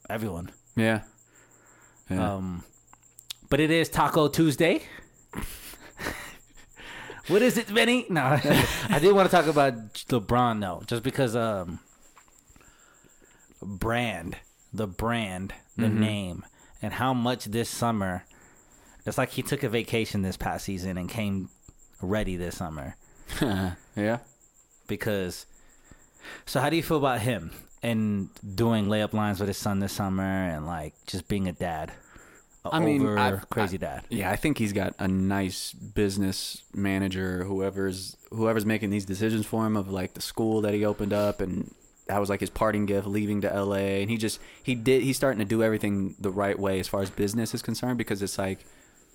everyone. Yeah. Yeah. Um, but it is Taco Tuesday. <laughs> what is it, Benny? No, <laughs> I did want to talk about LeBron though, just because um, brand, the brand, the Mm-hmm. name, and how much this summer. It's like he took a vacation this past season and came ready this summer <laughs> yeah. because. So how do you feel about him and doing layup lines with his son this summer and like just being a dad? I mean, I've- crazy I- dad. Yeah, I think he's got a nice business manager, whoever's whoever's making these decisions for him of like the school that he opened up and that was like his parting gift leaving to LA and he just he did he's starting to do everything the right way as far as business is concerned because it's like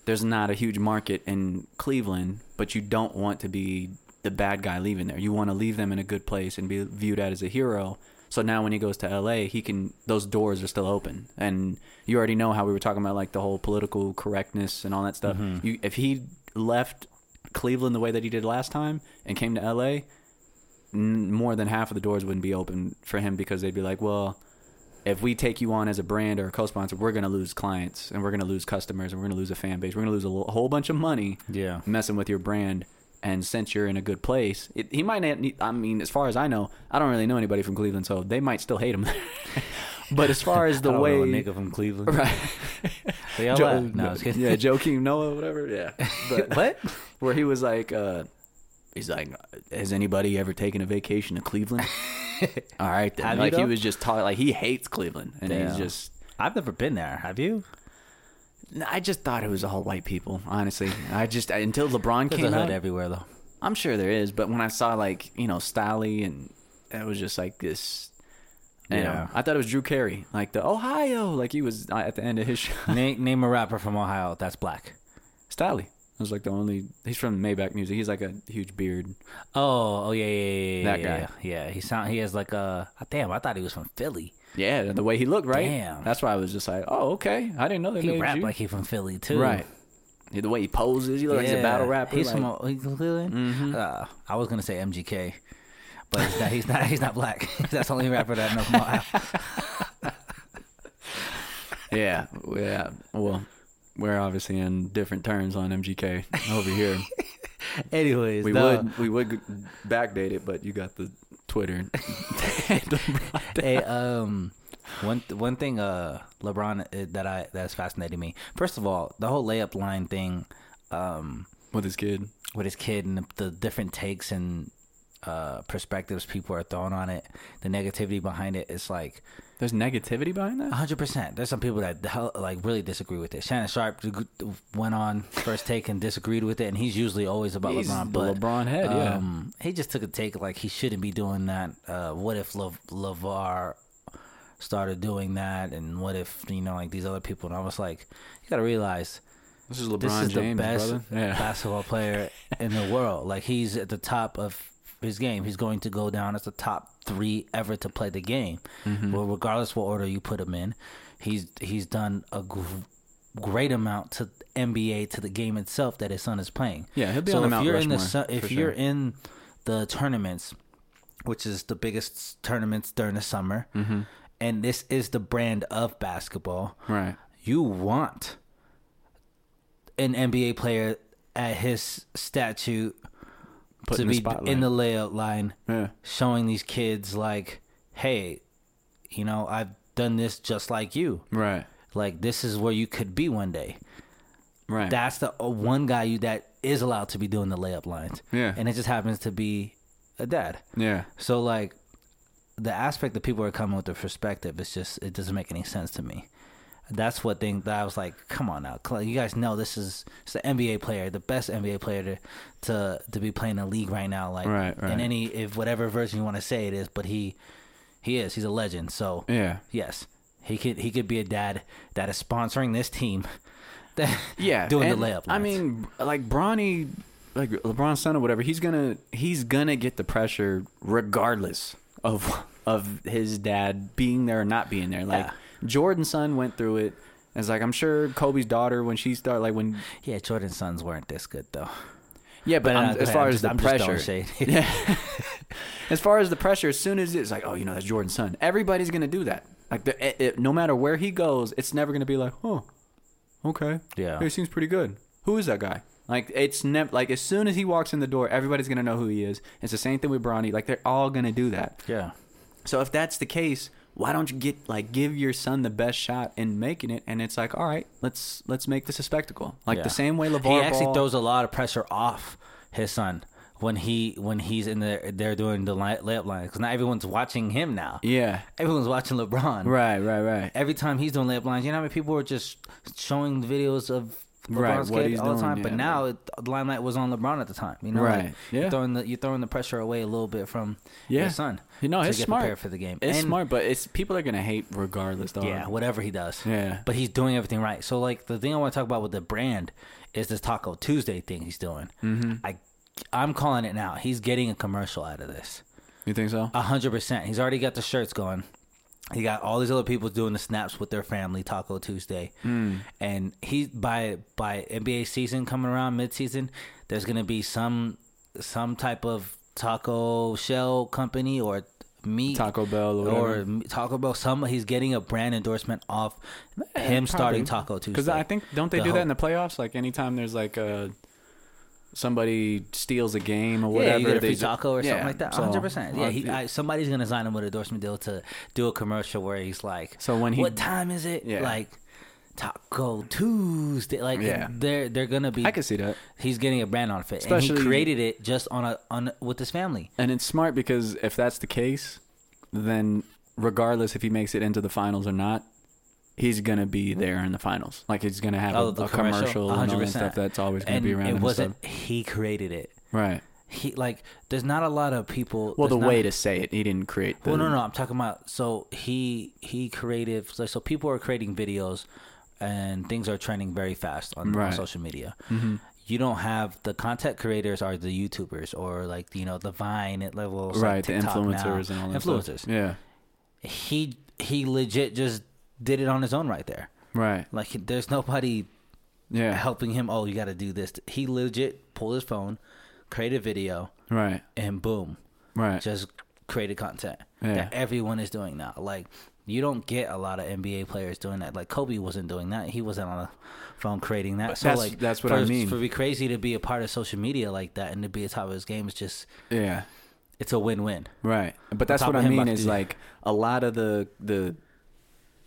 there's not a huge market in Cleveland, but you don't want to be the bad guy leaving there. You want to leave them in a good place and be viewed as a hero. So now when he goes to LA, he can those doors are still open. And you already know how we were talking about like the whole political correctness and all that stuff. Mm-hmm. You if he left Cleveland the way that he did last time and came to LA, n- more than half of the doors wouldn't be open for him because they'd be like, "Well, if we take you on as a brand or a co-sponsor, we're gonna lose clients and we're gonna lose customers and we're gonna lose a fan base. We're gonna lose a whole bunch of money. Yeah. messing with your brand. And since you're in a good place, it, he might not. Need, I mean, as far as I know, I don't really know anybody from Cleveland, so they might still hate him. <laughs> but as far as the <laughs> way, nigga from Cleveland. right? <laughs> They all Jo-. No, I was kidding. yeah, Joakim Noah, whatever. Yeah, but what? where he was like, uh, he's like, has anybody ever taken a vacation to Cleveland? All right, then. Have like he was just talking, like he hates Cleveland, and he's just. I've never been there. Have you? I just thought it was all white people. Honestly, I just until LeBron There's came a hood out. everywhere though. I'm sure there is, but when I saw like you know Stalley and it was just like this. You Yeah. know, I thought it was Drew Carey, like the Ohio, like he was at the end of his show. name, <laughs> name a rapper from Ohio that's black. Stalley was like the only. He's from Maybach Music. He's like a huge beard. Oh, oh yeah, yeah, yeah, yeah. That yeah, guy. Yeah, he sound. He has like a. Damn, I thought he was from Philly. Yeah, the way he looked, right? Damn. That's why I was just like, oh, okay. I didn't know they He made rap you. like he from Philly too. right. Yeah, the way he poses, he looks like he's a battle rapper. He's like- Mm-hmm. from, he's from Cleveland. Uh, I was gonna say MGK, but he's not. He's not. He's not black. <laughs> That's the only rapper that I know from Ohio. <laughs> yeah, yeah. Well, we're obviously in different terms on MGK over here. <laughs> Anyways, we the- would we would backdate it, but you got the Twitter. <laughs> <laughs> hey, um, one one thing, uh, LeBron uh, that I that's fascinating me. First of all, the whole layup line thing, um, with his kid. with his kid and the, the different takes and uh perspectives people are throwing on it, the negativity behind it. It's like There's negativity behind that. hundred percent. There's some people that the hell, like really disagree with it. Shannon Sharpe went on first take and disagreed with it, and he's usually always about He's LeBron. But LeBron head, yeah. um, he just took a take like he shouldn't be doing that. Uh, what if Le- LaVar started doing that, and what if you know like these other people? And I was like, you got to realize This is LeBron this is James, the best. Yeah. basketball player in the world. Like he's at the top of his game. He's going to go down as the top three ever to play the game. Mm-hmm. Well, regardless what order you put him in, he's he's done a gr- great amount to NBA to the game itself that his son is playing. Yeah, he'll be so on the if Mount you're in the Rushmore, su- if for you're in the tournaments, which is the biggest tournaments during the summer, Mm-hmm. and this is the brand of basketball Right. you want an NBA player at his statute Put to in the be spotlight. in the layup line, Yeah. showing these kids like, "Hey, you know, I've done this just like you. Right. Like this is where you could be one day." Right. That's the uh, one guy you that is allowed to be doing the layup lines. Yeah. and it just happens to be a dad. yeah. So like the aspect that people are coming with the perspective is just it doesn't make any sense to me. That's what thing that I was like, come on now, you guys know this is it's the NBA player, the best NBA player to to to be playing the league right now. Like Right, right. in any if whatever version you want to say it is, but he he is he's a legend. So Yeah. yes, he could he could be a dad that is sponsoring this team. <laughs> That Yeah. doing and, the layup. I mean, like Bronny, like LeBron's son or whatever, he's gonna he's gonna get the pressure regardless of of his dad being there or not being there. Like Yeah. Jordan's son went through it. It's like I'm sure Kobe's daughter when she started like when yeah, Jordan's sons weren't this good though. yeah, but But, as far I'm as the just pressure, yeah. <laughs> <laughs> as far as the pressure, as soon as it's like, oh, you know, that's Jordan's son. Everybody's gonna do that. Like, the, it, it- no matter where he goes, it's never gonna be like, oh, okay, Yeah. he seems pretty good. Who is that guy? Like, it's never like as soon as he walks in the door, everybody's gonna know who he is. It's the same thing with Bronny. Like, they're all gonna do that. Yeah. So if that's the case, why don't you get like give your son the best shot in making it? And it's like, all right, let's let's make this a spectacle. Like Yeah. the same way LaVar he actually Ball- throws a lot of pressure off his son when he when he's in there they're doing the layup line because not everyone's watching him now. Yeah. Everyone's watching LeBron. Right. Right. Right. Every time he's doing layup lines, you know how many people are just showing videos of LeBron's what kid he's all the doing, time. But now it, the limelight was on LeBron at the time. You know, Right, Like, yeah. You're throwing the you're throwing the pressure away a little bit from Yeah. your son. You know, it's smart. prepared for the game. It's And- smart, but it's people are gonna hate regardless. Dog. Yeah, whatever he does. Yeah. But he's doing everything right. So like the thing I want to talk about with the brand is this Taco Tuesday thing he's doing. Mm-hmm. I I'm calling it now. He's getting a commercial out of this. You think so? A hundred percent. He's already got the shirts going. He got all these other people doing the snaps with their family Taco Tuesday, hmm. and he by by NBA season coming around mid season, there's gonna be some some type of taco shell company or meat Taco Bell or or Taco Bell. Some he's getting a brand endorsement off eh, him starting Taco Tuesday. Because I think don't they The do that in the playoffs? Like anytime there's like a somebody steals a game or yeah, whatever, you get a they free ju- taco or something like that. so, 100. percent Yeah, uh, he, I, somebody's gonna sign him with an endorsement deal to do a commercial where he's like, So when he- what time is it? Yeah. Like Taco Tuesday. Like Yeah. they're they're gonna be. I can see that. He's getting a brand on fit, and Especially- he created it just on a on with his family. And it's smart because if that's the case, then regardless if he makes it into the finals or not, he's gonna be there in the finals. Like he's gonna have Oh, a, a commercial? commercial and all that stuff that's always gonna and be around. it wasn't stuff. he created it. right. He like there's not a lot of people. Well, the not- way to say it, he didn't create. The, Well, no, no, I'm talking about. So he he created. So, so people are creating videos, and things are trending very fast on, on social media. Mm-hmm. You don't have the content creators are the YouTubers or like you know the Vine at levels, like right, the influencers now. and all that influencers. Stuff. Yeah, He he legit just did it on his own right there. right. Like there's nobody Yeah, helping him. Oh, you got to do this. He legit pulled his phone, created a video, right, and boom, right. just created content Yeah. that everyone is doing now. Like you don't get a lot of NBA players doing that. Like Kobe wasn't doing that. He wasn't on the phone creating that. So That's- like that's what for, I mean. For be crazy to be a part of social media like that and to be a top of his game is just yeah. it's a win win. Right. But that's what I mean is like a lot of the the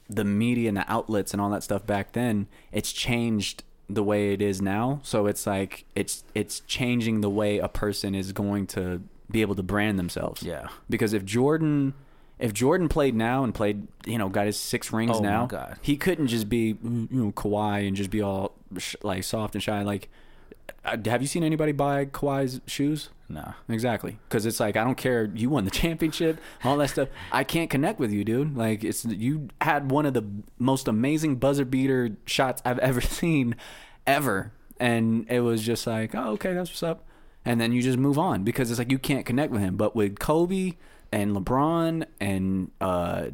the media and the outlets and all that stuff back then, it's changed the way it is now. So it's like it's it's changing the way a person is going to be able to brand themselves. Yeah. Because if Jordan if Jordan played now and played, you know, got his six rings Oh, now, he couldn't just be, you know, Kawhi and just be all sh- like soft and shy. Like, have you seen anybody buy Kawhi's shoes? No. Exactly, because it's like I don't care. You won the <laughs> championship, all that stuff. I can't connect with you, dude. Like it's you had one of the most amazing buzzer beater shots I've <laughs> ever seen, ever, and it was just like, oh, okay, that's what's up, and then you just move on because it's like you can't connect with him. But with Kobe and LeBron and uh,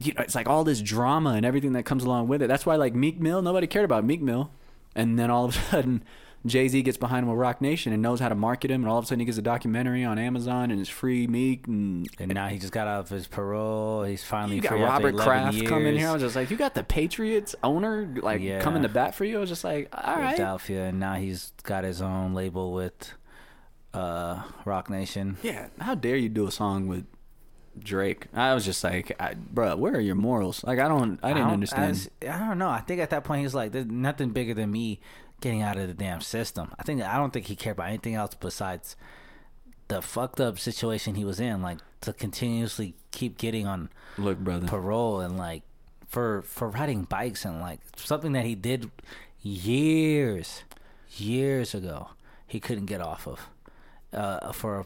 you know, it's like all this drama and everything that comes along with it. That's why like Meek Mill, nobody cared about Meek Mill, and then all of a sudden. Jay Z gets behind him with Roc Nation and knows how to market him, and all of a sudden he gets a documentary on Amazon and it's free Meek and, And now he just got out of his parole. He's finally you got Robert Kraft years. coming here. I was just like, you got the Patriots owner like Yeah. coming to bat for you. I was just like, all right, Philadelphia, and now he's got his own label with uh, Roc Nation. yeah. How dare you do a song with Drake? I was just like, I, bruh, where are your morals? Like, I don't, I didn't don't- understand. I, I don't know. I think at that point he's like, "There's nothing bigger than me getting out of the damn system." I think I don't think he cared about anything else besides the fucked up situation he was in. Like to continuously keep getting on Look, brother, parole and like for for riding bikes and like something that he did years years ago he couldn't get off of uh for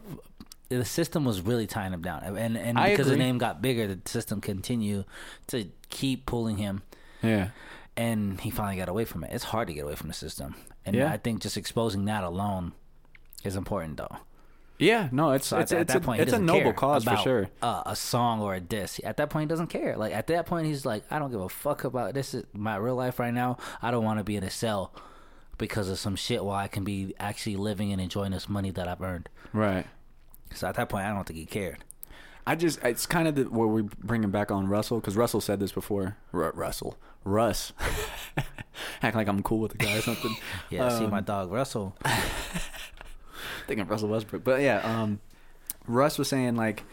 the system was really tying him down and and I because his agree. name got bigger the system continued to keep pulling him yeah, and he finally got away from it it's hard to get away from the system and Yeah. i think just exposing that alone is important though yeah. No, it's so it's, at, it's, that point, it's a noble cause for sure. Uh, a song or a diss. At that point, he doesn't care. Like at that point, he's like, I don't give a fuck about this. Is my real life right now. I don't want to be in a cell because of some shit. While I can be actually living and enjoying this money that I've earned. Right. So at that point, I don't think he cared. I just it's kind of the, where we bring him back on Russell because Russell said this before. R- Russell, Russ, <laughs> act like I'm cool with the guy or something. <laughs> Yeah, see Um, my dog Russell. <laughs> thinking of Russell Westbrook, but yeah, um, Russ was saying like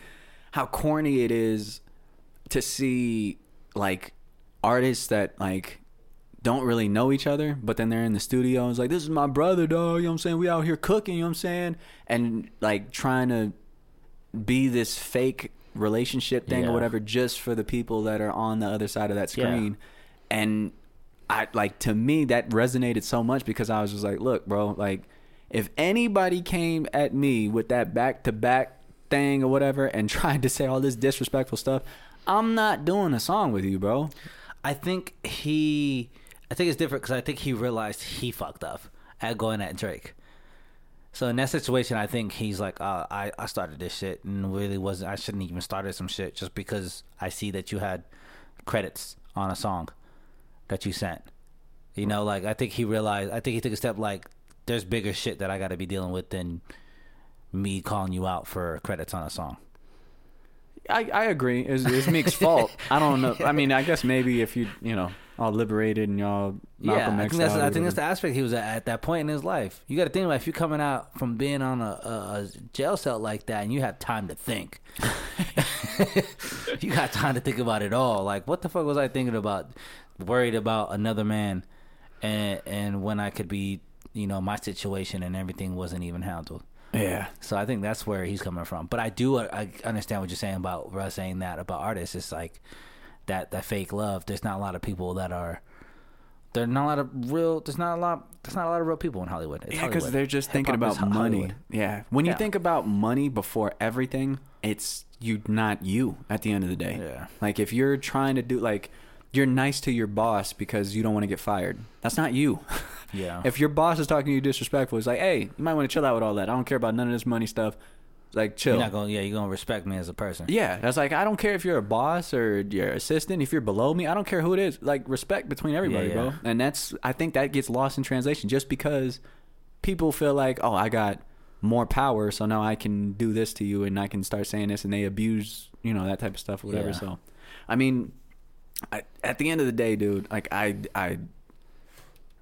how corny it is to see like artists that like don't really know each other, but then they're in the studio and it's like, this is my brother, dog. You know what I'm saying? We out here cooking, you know what I'm saying? And like trying to be this fake relationship thing Yeah. or whatever just for the people that are on the other side of that Yeah. And I like to me that resonated so much because I was just like, look, bro, like if anybody came at me with that back to back thing or whatever and <laughs> tried to say all this disrespectful stuff, I'm not doing a song with you, bro. I think he. I think it's different because I think he realized he fucked up at going at Drake. So in that situation, I think he's like, uh, I I started this shit and really wasn't. I shouldn't even started some shit just because I see that you had credits on a song that you sent. You know, like I think he realized. I think he took a step like, there's bigger shit that I got to be dealing with than me calling you out for credits on a song. I, I agree. It's, it's Meek's fault. <laughs> I don't know. I mean, I guess maybe if you you know all liberated and y'all Yeah, Malcolm I X think that's I think that's the aspect he was at at that point in his life. You got to think about if you're coming out from being on a, a, a jail cell like that and you have time to think. <laughs> <laughs> you got time to think about it all. Like, what the fuck was I thinking about? Worried about another man, and and when I could be, you know, my situation and everything wasn't even handled. yeah. So I think that's where he's coming from. But I do uh, I understand what you're saying about Russ saying that about artists. It's like that that fake love. There's not a lot of people that are. There's not a lot of real. There's not a lot. There's not a lot of real people in Hollywood. It's Yeah, because they're just thinking Hip-hop about money. Hollywood. Yeah. When you Yeah. think about money before everything, it's you not you at the end of the day. Yeah. Like if you're trying to do like you're nice to your boss because you don't want to get fired. That's not you. <laughs> Yeah. if your boss is talking to you disrespectful, it's like, hey, you might want to chill out with all that. I don't care about none of this money stuff. Like chill. You're not gonna, Yeah, you're gonna respect me as a person. Yeah, that's like I don't care if you're a boss or your assistant. If you're below me, I don't care who it is. Like respect between everybody, Yeah, bro. And that's I think that gets lost in translation just because people feel like, oh, I got more power, so now I can do this to you, and I can start saying this, and they abuse, you know, that type of stuff or whatever. Yeah. So, I mean, I, at the end of the day, dude, like I, I,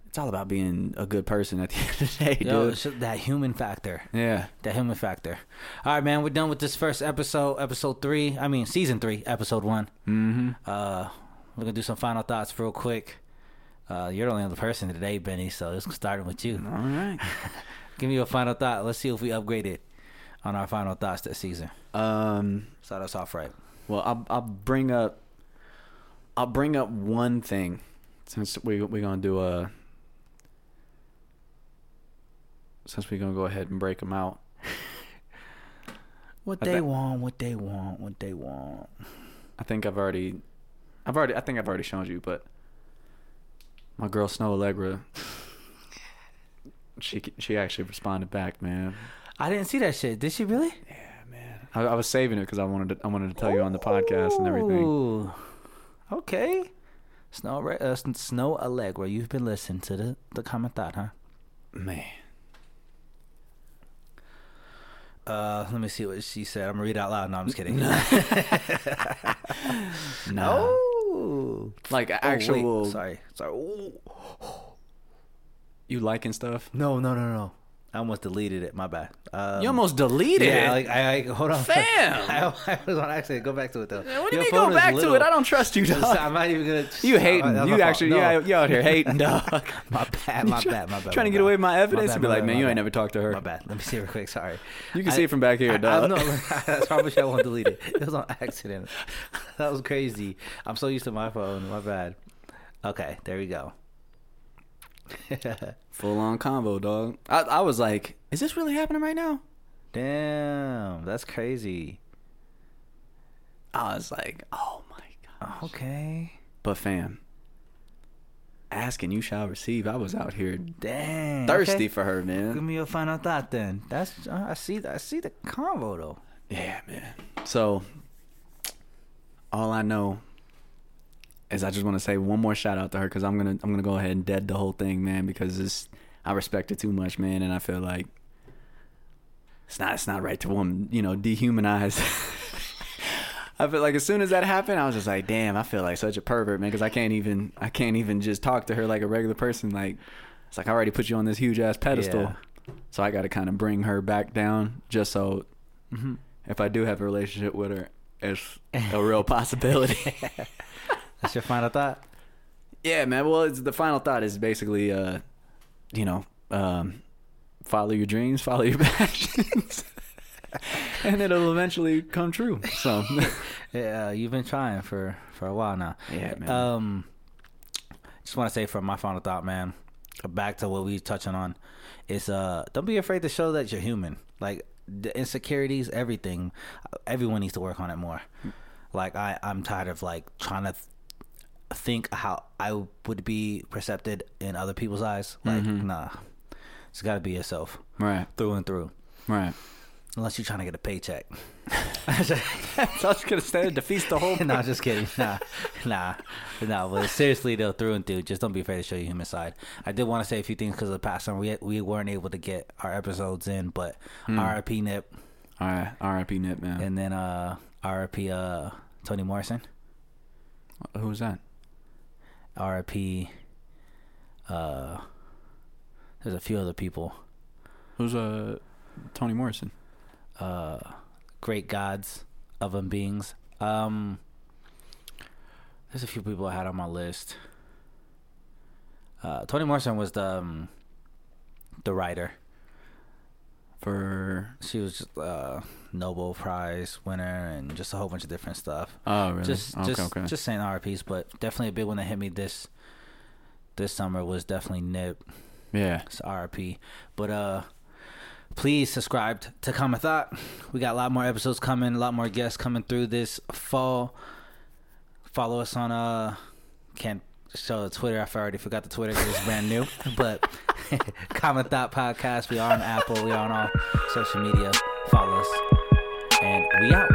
it's all about being a good person at the <laughs> end of the day, Yo, dude. it's just that human factor. Yeah. That human factor. All right, man. We're done with this first episode, episode three. I mean, season three, episode one. Mm-hmm. Uh, we're gonna do some final thoughts real quick. Uh, you're the only other person today, Benny. So it's starting with you. All right. <laughs> Give me a final thought. Let's see if we upgraded on our final thoughts this season. Um. Start us off right. Well, I'll I'll bring up I'll bring up one thing since we we're gonna do a since we're gonna go ahead and break them out. What they thi- want, what they want, what they want. I think I've already I've already I think I've already shown you, but my girl Snow Allegra <laughs> she she actually responded back, man. I didn't see that shit. Did she really? Yeah, man. I, I was saving it because I wanted to I wanted to tell you on the podcast and everything. Ooh. Okay. Snow, uh, Snow Allegra, you've been listening to the the Common Thought, huh? Man. Uh, let me see what she said. I'm gonna read it out loud. No, I'm just kidding. <laughs> No. <laughs> Oh, Like Oh, wait. actual Sorry, sorry. Ooh. you liking stuff? No, no, no, no. I almost deleted it. My bad. Um, you almost deleted yeah, it. like I, I hold on. <laughs> Fam! I, I was on accident. Go back to it though. what do you mean go back to it? I don't trust you, <laughs> dog. I'm not even gonna. You hating? You actually, No. yeah, you out here hating, dog. <laughs> My bad, my bad, my bad. Trying to get away with my evidence bad, and be like, bad, man, you bad. ain't never talked to her. My bad. Let me see real quick. Sorry. You can I- see it from back here, dog. no, that's probably I won't delete it. It was on accident. That was crazy. I'm so used to my phone. My bad. Okay, there we go. Full on combo, dog. I, I was like, is this really happening right now? Damn, that's crazy. I was like, oh my god. Okay. But fam, ask and you shall receive. I was out here Damn. thirsty okay. for her, man. Give me your final thought then. That's uh, I see. I see the convo though. Yeah, man. So, all I know is I just want to say one more shout out to her because I'm gonna I'm gonna go ahead and dead the whole thing, man, because it's I respect her too much, man, and I feel like it's not it's not right to woman, you know, dehumanize. <laughs> I feel like as soon as that happened, I was just like, damn, I feel like such a pervert, man, because I can't even I can't even just talk to her like a regular person. Like it's like I already put you on this huge ass pedestal, Yeah. so I got to kind of bring her back down just so Mm-hmm. if I do have a relationship with her, it's a real possibility. <laughs> That's your final thought. yeah, man. Well, it's, the final thought is basically, uh, you know, um, follow your dreams, follow your <laughs> passions, <laughs> and it'll eventually come true. So, <laughs> Yeah, you've been trying for for a while now. Yeah, man. Um, just want to say from my final thought, man. Back to what we touching on, is uh, don't be afraid to show that you're human. Like the insecurities, everything. Everyone needs to work on it more. Like I, I'm tired of like trying to think how I would be perceived in other people's eyes. Like, nah, it's got to be yourself right, through and through. right. Unless you're trying to get a paycheck. So I was just gonna say it defeats the whole. <laughs> no, just kidding. Nah, <laughs> nah, nah. But seriously, though, through and through, just don't be afraid to show your human side. I did want to say a few things because of the past summer we we weren't able to get our episodes in, but Hmm. RIP Nip, All right, R.I.P. Nip, man. and then uh RIP uh, Toni Morrison. Who's that? RIP. Uh, there's a few other people. Who's uh Toni Morrison? Uh, great gods of them beings. Um, there's a few people I had on my list. Uh, Toni Morrison was the um, the writer. For She was just, uh, Nobel Prize winner and just a whole bunch of different stuff. oh really? Just okay, just okay. just saying RPs, but definitely a big one that hit me this this summer was definitely Nip. yeah. It's RP. But uh please subscribe to Common Thought. We got a lot more episodes coming, a lot more guests coming through this fall. Follow us on uh can't show the Twitter. I already forgot the Twitter because it's brand new. <laughs> But <laughs> Common Thought Podcast. We are on Apple. We are on all social media. Follow us. We out.